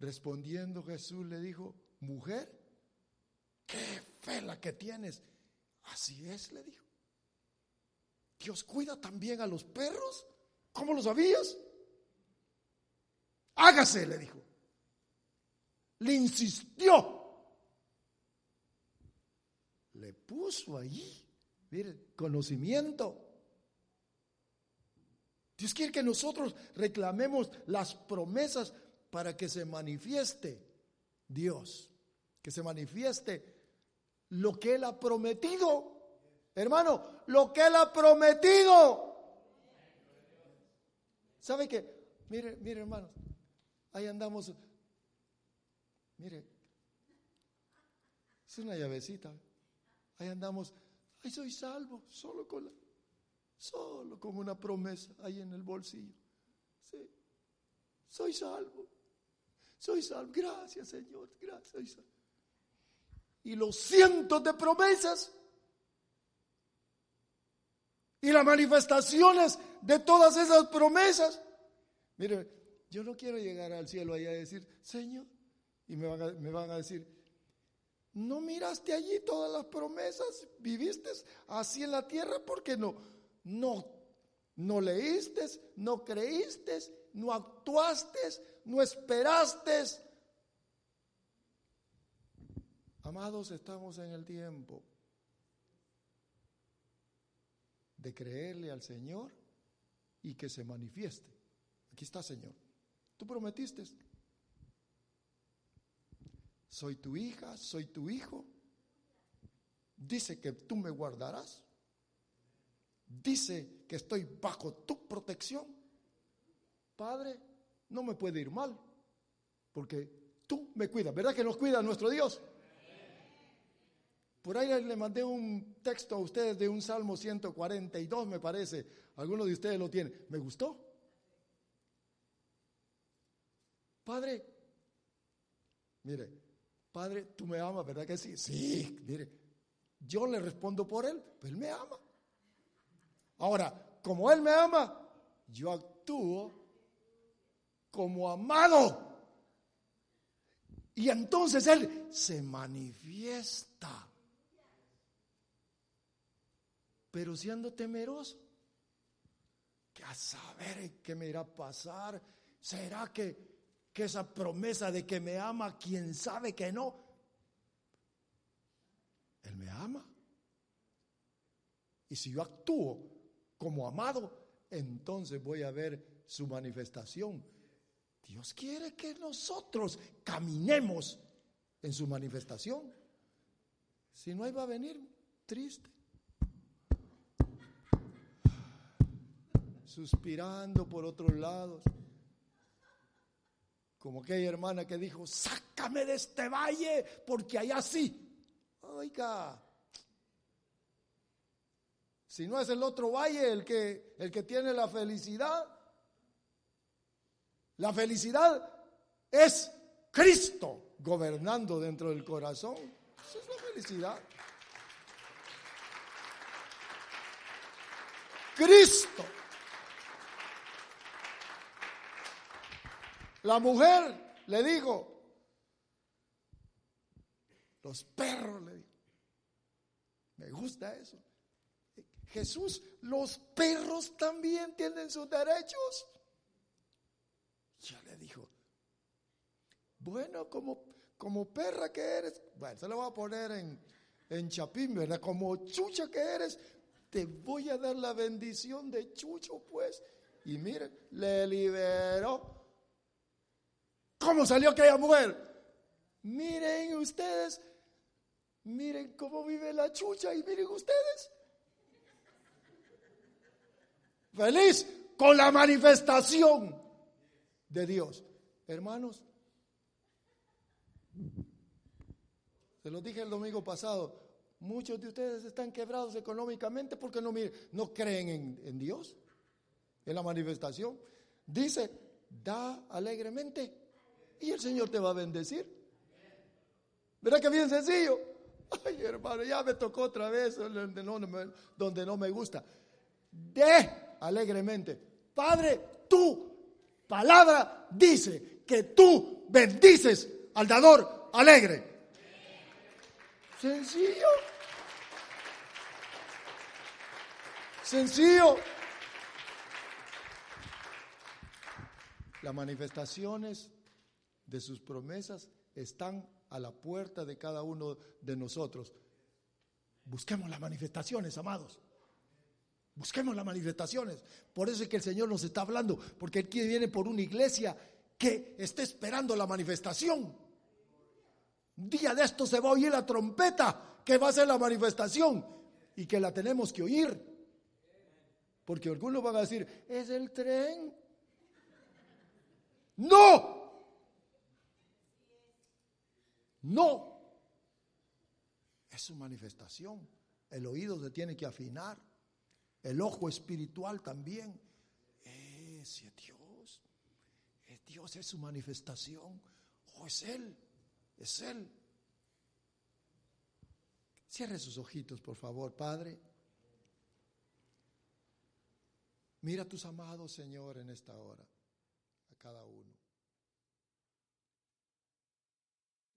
respondiendo Jesús le dijo, mujer, qué fe la que tienes. Así es, le dijo. Dios cuida también a los perros. ¿Cómo lo sabías? Hágase, le dijo. Le insistió. Le puso allí, mire, conocimiento. Dios quiere que nosotros reclamemos las promesas para que se manifieste Dios, que se manifieste lo que Él ha prometido. Hermano, lo que Él ha prometido. ¿Sabe qué? Mire, mire, hermano, ahí andamos. Mire, es una llavecita. Ahí andamos. Ay, soy salvo, solo con la, solo con una promesa ahí en el bolsillo. Sí, soy salvo. Soy salvo. Gracias, Señor. Gracias. Y los cientos de promesas y las manifestaciones de todas esas promesas. Mire, yo no quiero llegar al cielo allá y decir, Señor, y me van, a, me van a decir, ¿no miraste allí todas las promesas? ¿Viviste así en la tierra? porque no? No, no leíste, no creíste, no actuaste, no esperaste. Amados, estamos en el tiempo de creerle al Señor y que se manifieste. Aquí está, Señor. Tú prometiste. Soy tu hija, soy tu hijo. Dice que tú me guardarás. Dice que estoy bajo tu protección. Padre, no me puede ir mal, porque tú me cuidas. ¿Verdad que nos cuida nuestro Dios? Por ahí le mandé un texto a ustedes de un Salmo 142, me parece. Algunos de ustedes lo tienen. ¿Me gustó? Padre, mire, Padre, tú me amas, ¿verdad que sí? Sí, mire, yo le respondo por él, pues él me ama. Ahora, como él me ama, yo actúo como amado. Y entonces Él se manifiesta. Pero siendo temeroso, que a saber qué me irá a pasar, será que, que esa promesa de que me ama, quien sabe que no, Él me ama. Y si yo actúo como amado, entonces voy a ver su manifestación. Dios quiere que nosotros caminemos en su manifestación. Si no, ahí va a venir triste. Suspirando por otros lados. Como aquella hermana que dijo, sácame de este valle porque allá sí. Oiga, si no es el otro valle el que, el que tiene la felicidad, la felicidad es Cristo gobernando dentro del corazón. Esa es la felicidad. Cristo. La mujer le dijo, los perros le dijo, me gusta eso. Jesús, los perros también tienen sus derechos. Ya le dijo, bueno, como, como perra que eres, bueno, se lo voy a poner en, en chapín, ¿verdad? Como chucha que eres, te voy a dar la bendición de chucho, pues. Y miren, le liberó. ¿Cómo salió aquella mujer? Miren ustedes, miren cómo vive la chucha y miren ustedes feliz con la manifestación de Dios. Hermanos, se lo dije el domingo pasado, muchos de ustedes están quebrados económicamente porque no, no creen en, en Dios, en la manifestación. Dice, da alegremente y el Señor te va a bendecir. ¿Verdad que bien sencillo? Ay, hermano, ya me tocó otra vez donde no, donde no me gusta. De alegremente. Padre, tu palabra dice que tú bendices al dador alegre. Sencillo. Sencillo. Las manifestaciones de sus promesas están a la puerta de cada uno de nosotros. Busquemos las manifestaciones, amados. Busquemos las manifestaciones. Por eso es que el Señor nos está hablando, porque Él viene por una iglesia que está esperando la manifestación. Un día de esto se va a oír la trompeta, que va a ser la manifestación y que la tenemos que oír. Porque algunos van a decir, es el tren. No. No. Es su manifestación. El oído se tiene que afinar. El ojo espiritual también. Es Dios. Es Dios, es su manifestación. Oh, es Él. Es Él. Cierre sus ojitos, por favor, Padre. Mira a tus amados, Señor, en esta hora. A cada uno.